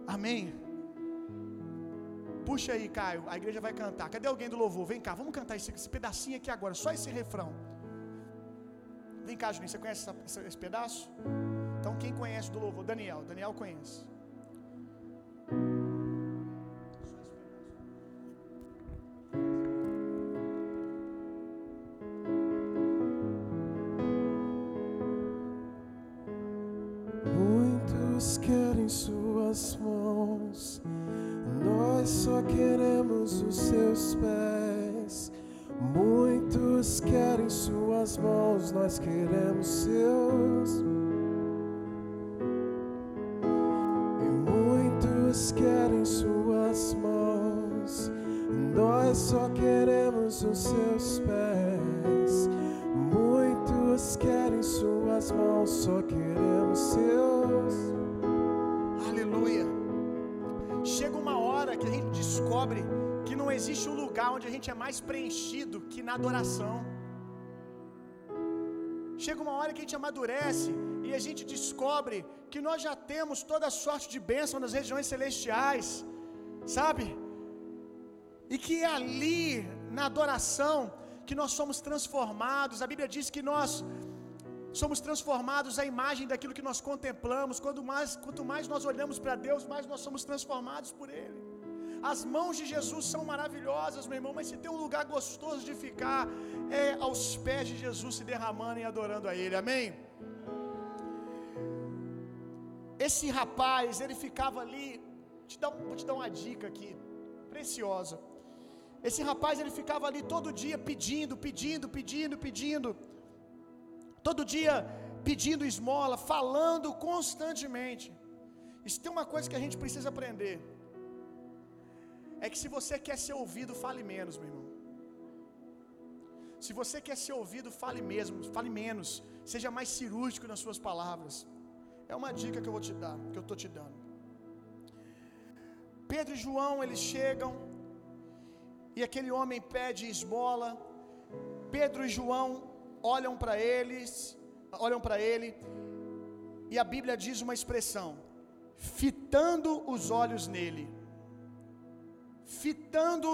Speaker 2: Amém? Puxa aí, Caio, a igreja vai cantar. Cadê alguém do louvor? Vem cá, vamos cantar esse, esse pedacinho aqui agora, só esse refrão. Vem cá, Juninho, você conhece essa, esse, esse pedaço? Então, quem conhece do louvor? Daniel, Daniel conhece.
Speaker 3: Nós queremos seus. E muitos querem suas mãos, nós só queremos os seus pés. Muitos querem suas mãos, só queremos seus.
Speaker 2: Aleluia. Chega uma hora que a gente descobre que não existe um lugar onde a gente é mais preenchido que na adoração. Chega uma hora que a gente amadurece e a gente descobre que nós já temos toda sorte de bênção nas regiões celestiais, sabe? E que é ali, na adoração, que nós somos transformados. A Bíblia diz que nós somos transformados à imagem daquilo que nós contemplamos. Quanto mais, quanto mais nós olhamos para Deus, mais nós somos transformados por Ele. As mãos de Jesus são maravilhosas, meu irmão, mas se tem um lugar gostoso de ficar, é aos pés de Jesus se derramando e adorando a Ele, amém? Esse rapaz, ele ficava ali, te dar, vou te dar uma dica aqui, preciosa. Esse rapaz, ele ficava ali todo dia pedindo, pedindo, pedindo, pedindo. Todo dia pedindo esmola, falando constantemente. Isso tem uma coisa que a gente precisa aprender. É que se você quer ser ouvido, fale menos, meu irmão. Se você quer ser ouvido, fale mesmo, fale menos. Seja mais cirúrgico nas suas palavras. É uma dica que eu vou te dar, que eu estou te dando. Pedro e João, eles chegam e aquele homem pede esmola. Pedro e João olham para eles, olham para ele, e a Bíblia diz uma expressão: fitando os olhos nele. Fitando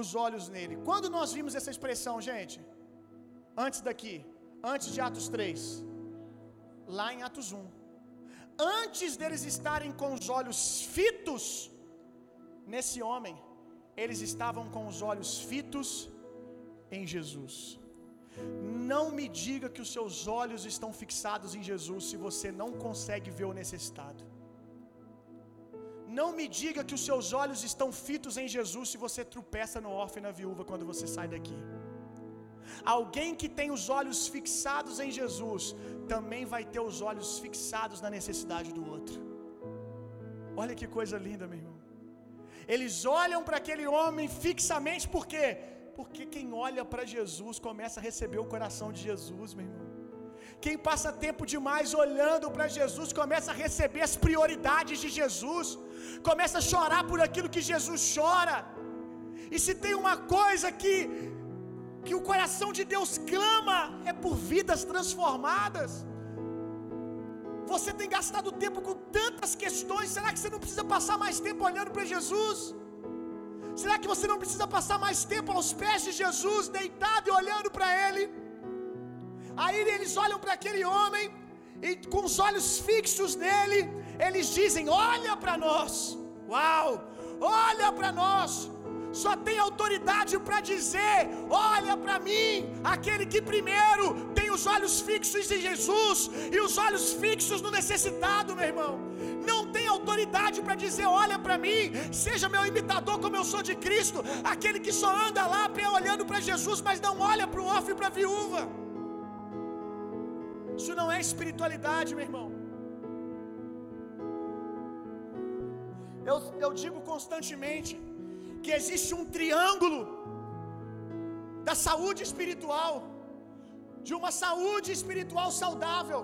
Speaker 2: os olhos nele. Quando nós vimos essa expressão, gente? Antes daqui, antes de Atos 3, lá em Atos 1. Antes deles estarem com os olhos fitos nesse homem, eles estavam com os olhos fitos em Jesus. Não me diga que os seus olhos estão fixados em Jesus se você não consegue ver o necessitado. Não me diga que os seus olhos estão fitos em Jesus se você tropeça no órfão e na viúva quando você sai daqui. Alguém que tem os olhos fixados em Jesus também vai ter os olhos fixados na necessidade do outro. Olha que coisa linda, meu irmão. Eles olham para aquele homem fixamente, por quê? Porque quem olha para Jesus começa a receber o coração de Jesus, meu irmão. Quem passa tempo demais olhando para Jesus começa a receber as prioridades de Jesus, começa a chorar por aquilo que Jesus chora. E se tem uma coisa que que o coração de Deus clama é por vidas transformadas. Você tem gastado tempo com tantas questões, será que você não precisa passar mais tempo olhando para Jesus? Será que você não precisa passar mais tempo aos pés de Jesus, deitado e olhando para Ele? Aí eles olham para aquele homem e com os olhos fixos nele, eles dizem: Olha para nós, uau, olha para nós. Só tem autoridade para dizer: Olha para mim, aquele que primeiro tem os olhos fixos em Jesus e os olhos fixos no necessitado, meu irmão. Não tem autoridade para dizer: Olha para mim, seja meu imitador como eu sou de Cristo. Aquele que só anda lá olhando para Jesus, mas não olha para o órfão e para a viúva. Isso não é espiritualidade, meu irmão. Eu, eu digo constantemente que existe um triângulo da saúde espiritual, de uma saúde espiritual saudável,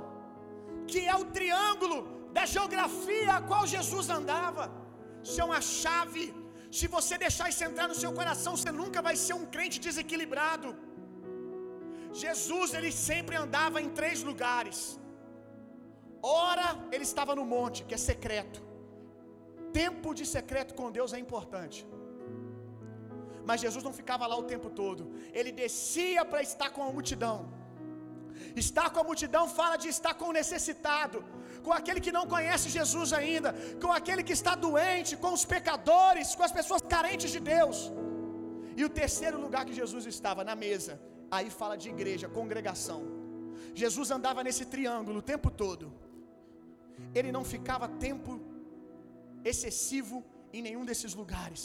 Speaker 2: que é o triângulo da geografia a qual Jesus andava. Isso é uma chave. Se você deixar isso entrar no seu coração, você nunca vai ser um crente desequilibrado. Jesus ele sempre andava em três lugares. Ora, ele estava no monte, que é secreto. Tempo de secreto com Deus é importante. Mas Jesus não ficava lá o tempo todo. Ele descia para estar com a multidão. Estar com a multidão fala de estar com o necessitado, com aquele que não conhece Jesus ainda, com aquele que está doente, com os pecadores, com as pessoas carentes de Deus. E o terceiro lugar que Jesus estava, na mesa. Aí fala de igreja, congregação. Jesus andava nesse triângulo o tempo todo. Ele não ficava tempo excessivo em nenhum desses lugares.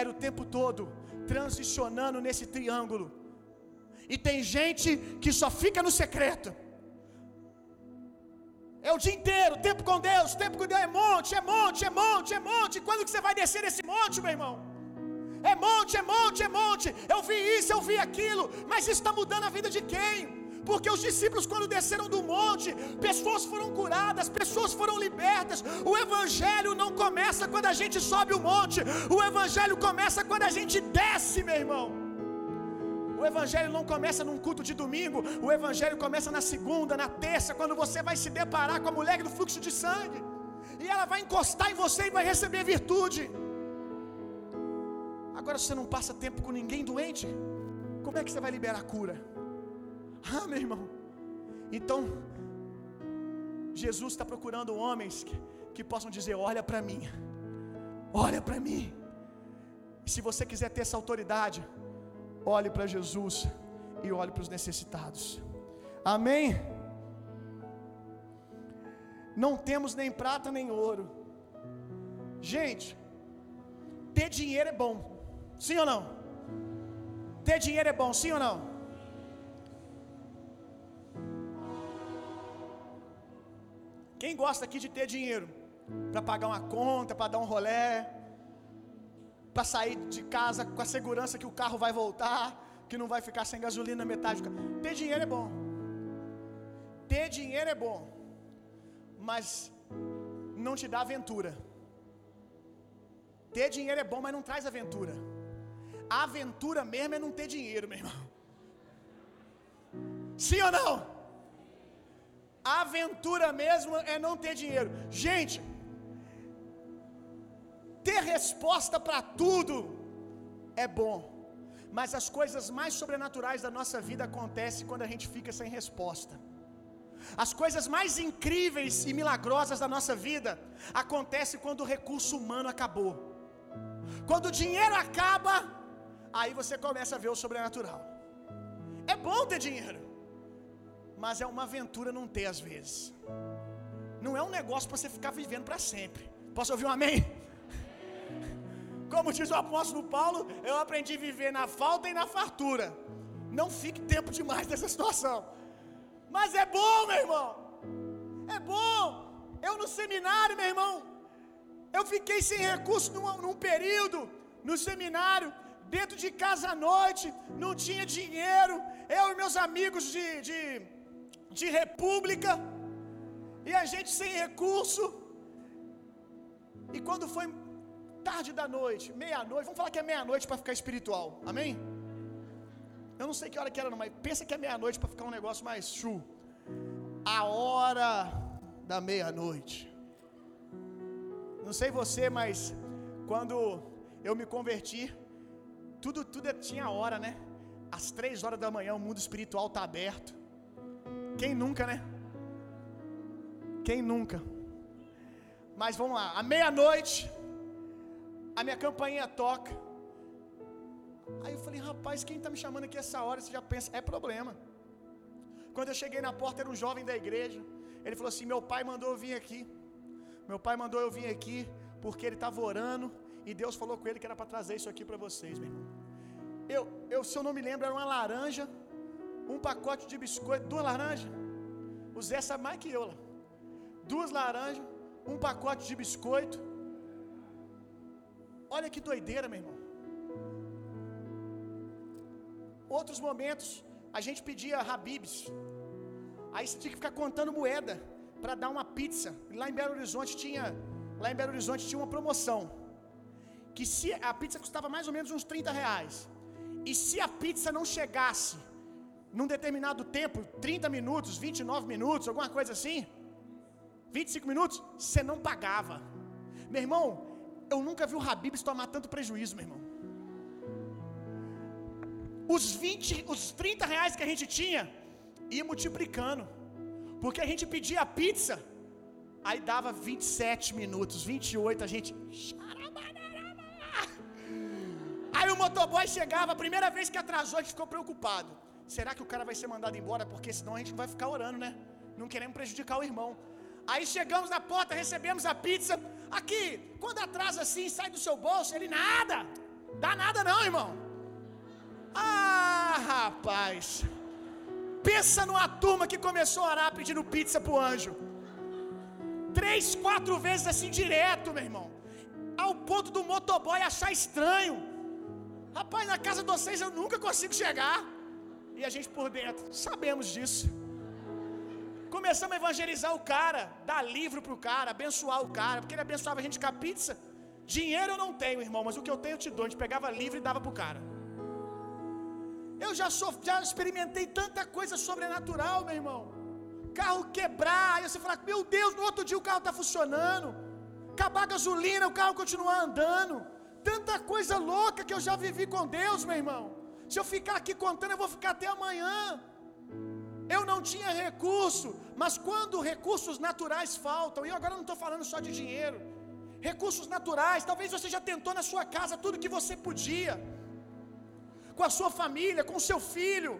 Speaker 2: Era o tempo todo transicionando nesse triângulo. E tem gente que só fica no secreto. É o dia inteiro, tempo com Deus, tempo com Deus, é monte, é monte, é monte, é monte. Quando que você vai descer nesse monte, meu irmão? É monte, é monte, é monte. Eu vi isso, eu vi aquilo. Mas isso está mudando a vida de quem? Porque os discípulos, quando desceram do monte, pessoas foram curadas, pessoas foram libertas. O Evangelho não começa quando a gente sobe o monte, o Evangelho começa quando a gente desce, meu irmão. O evangelho não começa num culto de domingo, o evangelho começa na segunda, na terça, quando você vai se deparar com a mulher do fluxo de sangue. E ela vai encostar em você e vai receber virtude. Agora você não passa tempo com ninguém doente, como é que você vai liberar cura? Ah, meu irmão. Então, Jesus está procurando homens que, que possam dizer: Olha para mim, olha para mim. E se você quiser ter essa autoridade, olhe para Jesus e olhe para os necessitados. Amém? Não temos nem prata nem ouro. Gente, ter dinheiro é bom. Sim ou não? Ter dinheiro é bom, sim ou não? Quem gosta aqui de ter dinheiro para pagar uma conta, para dar um rolé, para sair de casa com a segurança que o carro vai voltar, que não vai ficar sem gasolina na metade. Ter dinheiro é bom. Ter dinheiro é bom. Mas não te dá aventura. Ter dinheiro é bom, mas não traz aventura. A aventura mesmo é não ter dinheiro, meu irmão. Sim ou não? A aventura mesmo é não ter dinheiro. Gente, ter resposta para tudo é bom. Mas as coisas mais sobrenaturais da nossa vida acontecem quando a gente fica sem resposta. As coisas mais incríveis e milagrosas da nossa vida acontecem quando o recurso humano acabou. Quando o dinheiro acaba, aí você começa a ver o sobrenatural. É bom ter dinheiro, mas é uma aventura não ter às vezes. Não é um negócio para você ficar vivendo para sempre. Posso ouvir um amém? Como diz o apóstolo Paulo, eu aprendi a viver na falta e na fartura. Não fique tempo demais nessa situação. Mas é bom, meu irmão. É bom. Eu no seminário, meu irmão, eu fiquei sem recurso num, num período no seminário, dentro de casa à noite, não tinha dinheiro. Eu e meus amigos de, de, de república, e a gente sem recurso. E quando foi tarde da noite, meia-noite, vamos falar que é meia-noite para ficar espiritual, amém? Eu não sei que hora que era, não, mas pensa que é meia-noite para ficar um negócio mais chu. A hora da meia-noite. Não sei você, mas quando eu me converti, tudo, tudo é, tinha hora, né? Às três horas da manhã o mundo espiritual está aberto. Quem nunca, né? Quem nunca? Mas vamos lá, à meia-noite, a minha campainha toca. Aí eu falei, rapaz, quem está me chamando aqui essa hora? Você já pensa, é problema. Quando eu cheguei na porta, era um jovem da igreja. Ele falou assim: Meu pai mandou eu vir aqui. Meu pai mandou eu vir aqui porque ele estava orando e Deus falou com ele que era para trazer isso aqui para vocês, meu irmão. Eu, eu, se eu não me lembro, era uma laranja, um pacote de biscoito, duas laranjas. O Zé sabe mais que eu lá. Duas laranjas, um pacote de biscoito. Olha que doideira, meu irmão. Outros momentos, a gente pedia Habibs. Aí você tinha que ficar contando moeda para dar uma pizza. Lá em Belo Horizonte tinha, lá em Belo Horizonte tinha uma promoção. Que se a pizza custava mais ou menos uns 30 reais. E se a pizza não chegasse num determinado tempo, 30 minutos, 29 minutos, alguma coisa assim, 25 minutos, você não pagava. Meu irmão, eu nunca vi o Habibs tomar tanto prejuízo, meu irmão. Os 20, os 30 reais que a gente tinha, ia multiplicando. Porque a gente pedia a pizza, aí dava 27 minutos, 28, a gente. Motoboy chegava, a primeira vez que atrasou, a gente ficou preocupado. Será que o cara vai ser mandado embora? Porque senão a gente vai ficar orando, né? Não queremos prejudicar o irmão. Aí chegamos na porta, recebemos a pizza. Aqui, quando atrasa assim, sai do seu bolso, ele nada. Dá nada não, irmão. Ah, rapaz. Pensa numa turma que começou a orar pedindo pizza pro anjo. Três, quatro vezes assim direto, meu irmão. Ao ponto do motoboy achar estranho. Rapaz, na casa de vocês eu nunca consigo chegar. E a gente por dentro, sabemos disso. Começamos a evangelizar o cara, dar livro pro cara, abençoar o cara, porque ele abençoava a gente com a pizza. Dinheiro eu não tenho, irmão, mas o que eu tenho eu te dou. A gente pegava livro e dava pro cara. Eu já, sou, já experimentei tanta coisa sobrenatural, meu irmão. Carro quebrar, aí você fala, meu Deus, no outro dia o carro está funcionando. Acabar a gasolina, o carro continuar andando. Tanta coisa louca que eu já vivi com Deus, meu irmão. Se eu ficar aqui contando, eu vou ficar até amanhã. Eu não tinha recurso, mas quando recursos naturais faltam, e agora não estou falando só de dinheiro, recursos naturais, talvez você já tentou na sua casa tudo que você podia, com a sua família, com o seu filho,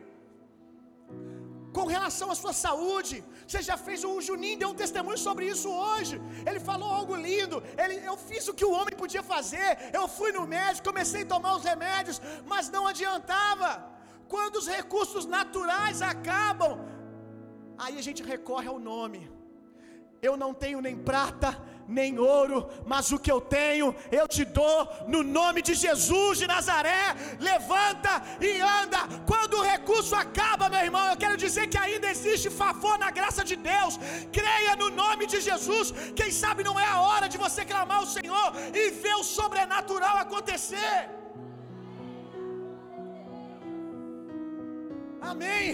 Speaker 2: com relação à sua saúde. Você já fez o Juninho deu um testemunho sobre isso hoje. Ele falou algo lindo. Ele, eu fiz o que o homem podia fazer. Eu fui no médico, comecei a tomar os remédios, mas não adiantava. Quando os recursos naturais acabam, aí a gente recorre ao nome. Eu não tenho nem prata, nem ouro, mas o que eu tenho eu te dou no nome de Jesus de Nazaré. Levanta e anda. Quando o recurso acaba, meu irmão, eu quero dizer que ainda existe favor na graça de Deus. Creia no nome de Jesus. Quem sabe não é a hora de você clamar ao Senhor e ver o sobrenatural acontecer. Amém.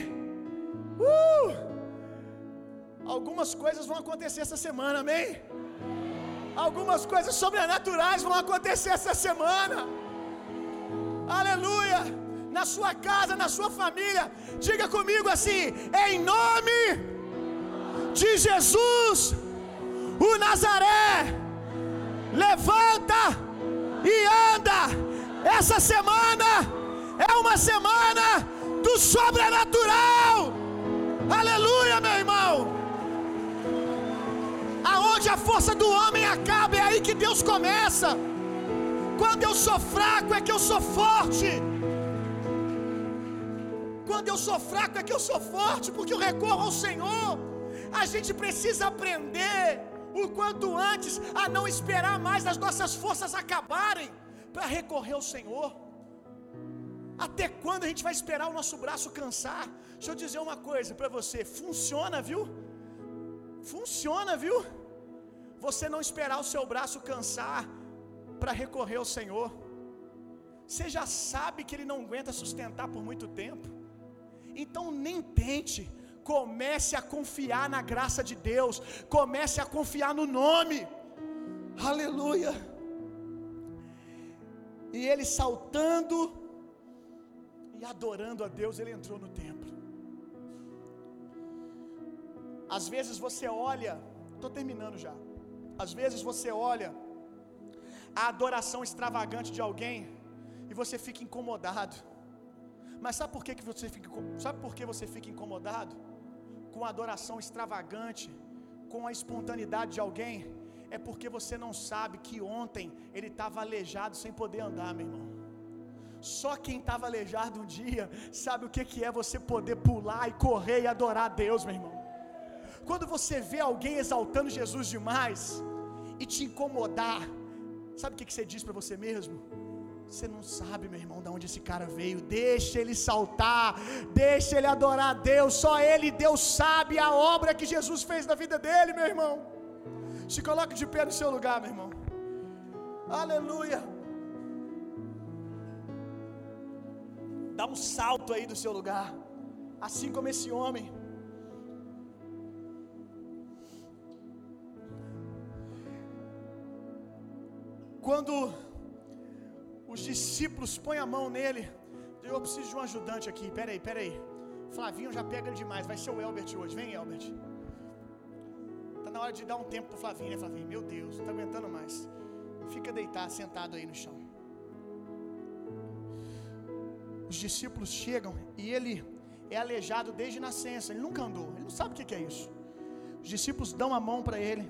Speaker 2: Uh! Algumas coisas vão acontecer essa semana, amém? Algumas coisas sobrenaturais vão acontecer essa semana. Aleluia! Na sua casa, na sua família. Diga comigo assim: em nome de Jesus, o Nazaré, levanta e anda. Essa semana é uma semana do sobrenatural. Aleluia, meu irmão. Aonde a força do homem acaba, é aí que Deus começa. Quando eu sou fraco, é que eu sou forte. Quando eu sou fraco, é que eu sou forte, porque eu recorro ao Senhor. A gente precisa aprender o quanto antes a não esperar mais as nossas forças acabarem para recorrer ao Senhor. Até quando a gente vai esperar o nosso braço cansar? Deixa eu dizer uma coisa para você: funciona, viu? Funciona, viu? Você não esperar o seu braço cansar para recorrer ao Senhor. Você já sabe que Ele não aguenta sustentar por muito tempo. Então nem tente. Comece a confiar na graça de Deus. Comece a confiar no nome. Aleluia. E ele saltando e adorando a Deus, ele entrou no templo. Às vezes você olha, estou terminando já. Às vezes você olha a adoração extravagante de alguém e você fica incomodado. Mas sabe por que, que você fica sabe por que você fica incomodado com a adoração extravagante, com a espontaneidade de alguém? É porque você não sabe que ontem ele estava aleijado sem poder andar, meu irmão. Só quem estava aleijado um dia sabe o que, que é você poder pular e correr e adorar a Deus, meu irmão. Quando você vê alguém exaltando Jesus demais e te incomodar, sabe o que, você diz para você mesmo? Você não sabe, meu irmão, de onde esse cara veio. Deixa ele saltar, deixa ele adorar a Deus. Só ele, Deus, sabe a obra que Jesus fez na vida dele, meu irmão. Se coloque de pé no seu lugar, meu irmão. Aleluia. Dá um salto aí do seu lugar, assim como esse homem. Quando os discípulos põem a mão nele, eu preciso de um ajudante aqui. Pera aí, pera aí. Flavinho já pega ele demais. Vai ser o Elbert hoje. Vem, Elbert. Tá na hora de dar um tempo pro Flavinho, né, Flavinho? Meu Deus, não tá aguentando mais. Fica deitado, sentado aí no chão. Os discípulos chegam e ele é aleijado desde nascença. Ele nunca andou. Ele não sabe o que é isso. Os discípulos dão a mão para ele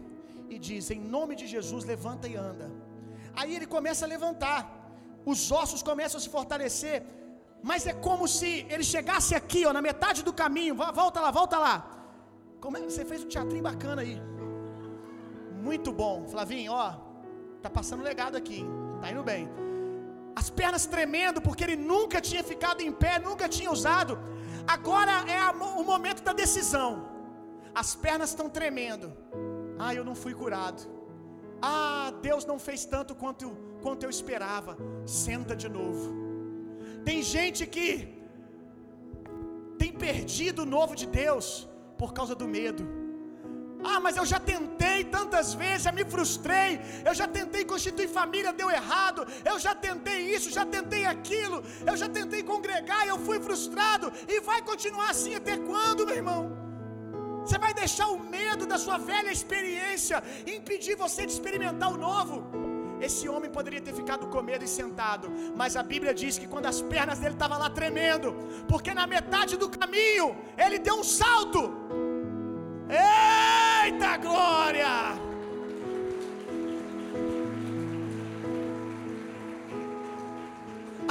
Speaker 2: e dizem: Em nome de Jesus, levanta e anda. Aí ele começa a levantar, os ossos começam a se fortalecer, mas é como se ele chegasse aqui, ó, na metade do caminho. Volta lá, volta lá. Como é, você fez um teatrinho bacana aí. Muito bom, Flavinho, ó. Tá passando legado aqui, tá indo bem. As pernas tremendo, porque ele nunca tinha ficado em pé, nunca tinha usado. Agora é a, o momento da decisão. As pernas estão tremendo. Ah, eu não fui curado. Ah, Deus não fez tanto quanto, quanto eu esperava. Senta de novo. Tem gente que perdido o novo de Deus por causa do medo. Ah, mas eu já tentei tantas vezes, já me frustrei. Eu já tentei constituir família, deu errado. Eu já tentei isso, já tentei aquilo. Eu já tentei congregar eu fui frustrado. E vai continuar assim até quando, meu irmão? Você vai deixar o medo da sua velha experiência impedir você de experimentar o novo? Esse homem poderia ter ficado com medo e sentado, mas a Bíblia diz que quando as pernas dele estavam lá tremendo, porque na metade do caminho ele deu um salto. Eita glória!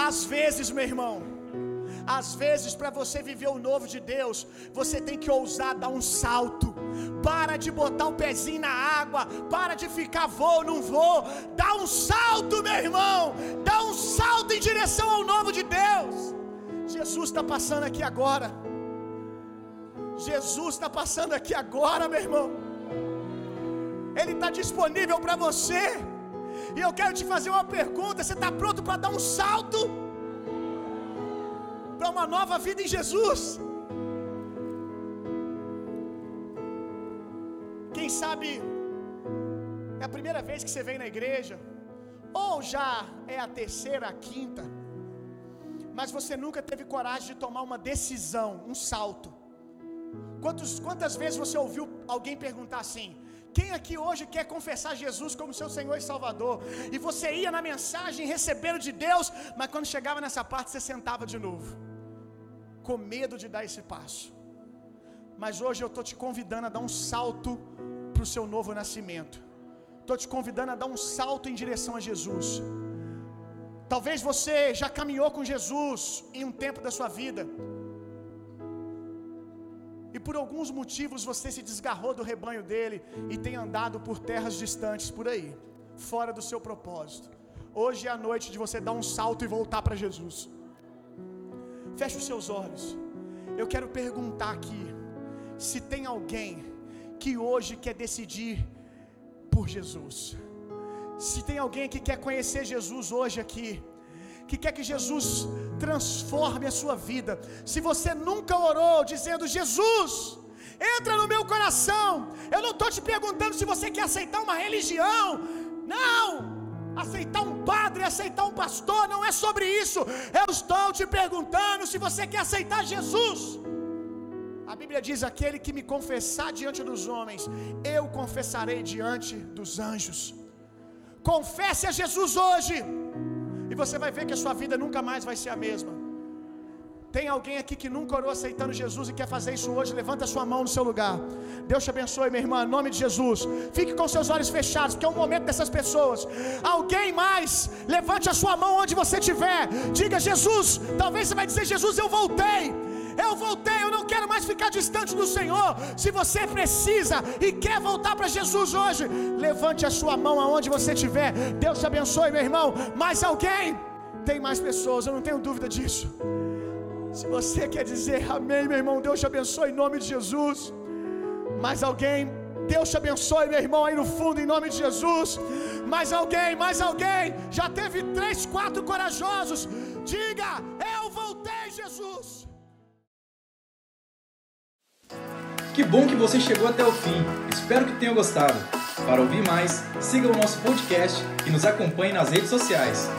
Speaker 2: Às vezes, meu irmão, às vezes, para você viver o novo de Deus, você tem que ousar dar um salto. Para de botar o pezinho na água, para de ficar vou, não vou. Dá um salto, meu irmão. Dá um salto em direção ao novo de Deus. Jesus está passando aqui agora. Jesus está passando aqui agora, meu irmão. Ele está disponível para você. E eu quero te fazer uma pergunta: você está pronto para dar um salto? Para uma nova vida em Jesus? Quem sabe é a primeira vez que você vem na igreja, ou já é a terceira, a quinta, mas você nunca teve coragem de tomar uma decisão, um salto. Quantos, quantas vezes você ouviu alguém perguntar assim: quem aqui hoje quer confessar Jesus como seu Senhor e Salvador? E você ia na mensagem recebendo de Deus, mas quando chegava nessa parte você sentava de novo, com medo de dar esse passo. Mas hoje eu estou te convidando a dar um salto para o seu novo nascimento. Estou te convidando a dar um salto em direção a Jesus. Talvez você já caminhou com Jesus em um tempo da sua vida. E por alguns motivos você se desgarrou do rebanho dele e tem andado por terras distantes por aí, fora do seu propósito. Hoje é a noite de você dar um salto e voltar para Jesus. Feche os seus olhos. Eu quero perguntar aqui se tem alguém que hoje quer decidir por Jesus. Se tem alguém que quer conhecer Jesus hoje aqui, que quer que Jesus transforme a sua vida. Se você nunca orou dizendo: Jesus, entra no meu coração. Eu não estou te perguntando se você quer aceitar uma religião. Não! Aceitar um padre, aceitar um pastor, não é sobre isso. Eu estou te perguntando se você quer aceitar Jesus. A Bíblia diz: aquele que me confessar diante dos homens, eu confessarei diante dos anjos. Confesse a Jesus hoje, e você vai ver que a sua vida nunca mais vai ser a mesma. Tem alguém aqui que nunca orou aceitando Jesus e quer fazer isso hoje? Levanta a sua mão no seu lugar. Deus te abençoe, minha irmã, em nome de Jesus. Fique com seus olhos fechados, porque é o momento dessas pessoas. Alguém mais, levante a sua mão onde você estiver. Diga, Jesus. Talvez você vai dizer, Jesus, eu voltei. Eu voltei, eu não quero mais ficar distante do Senhor. Se você precisa e quer voltar para Jesus hoje, levante a sua mão aonde você estiver. Deus te abençoe, meu irmão. Mais alguém? Tem mais pessoas, eu não tenho dúvida disso. Se você quer dizer amém, meu irmão, Deus te abençoe em nome de Jesus. Mais alguém? Deus te abençoe, meu irmão, aí no fundo, em nome de Jesus. Mais alguém, mais alguém. Já teve três, quatro corajosos. Diga, eu voltei, Jesus.
Speaker 1: Que bom que você chegou até o fim. Espero que tenha gostado. Para ouvir mais, siga o nosso podcast e nos acompanhe nas redes sociais.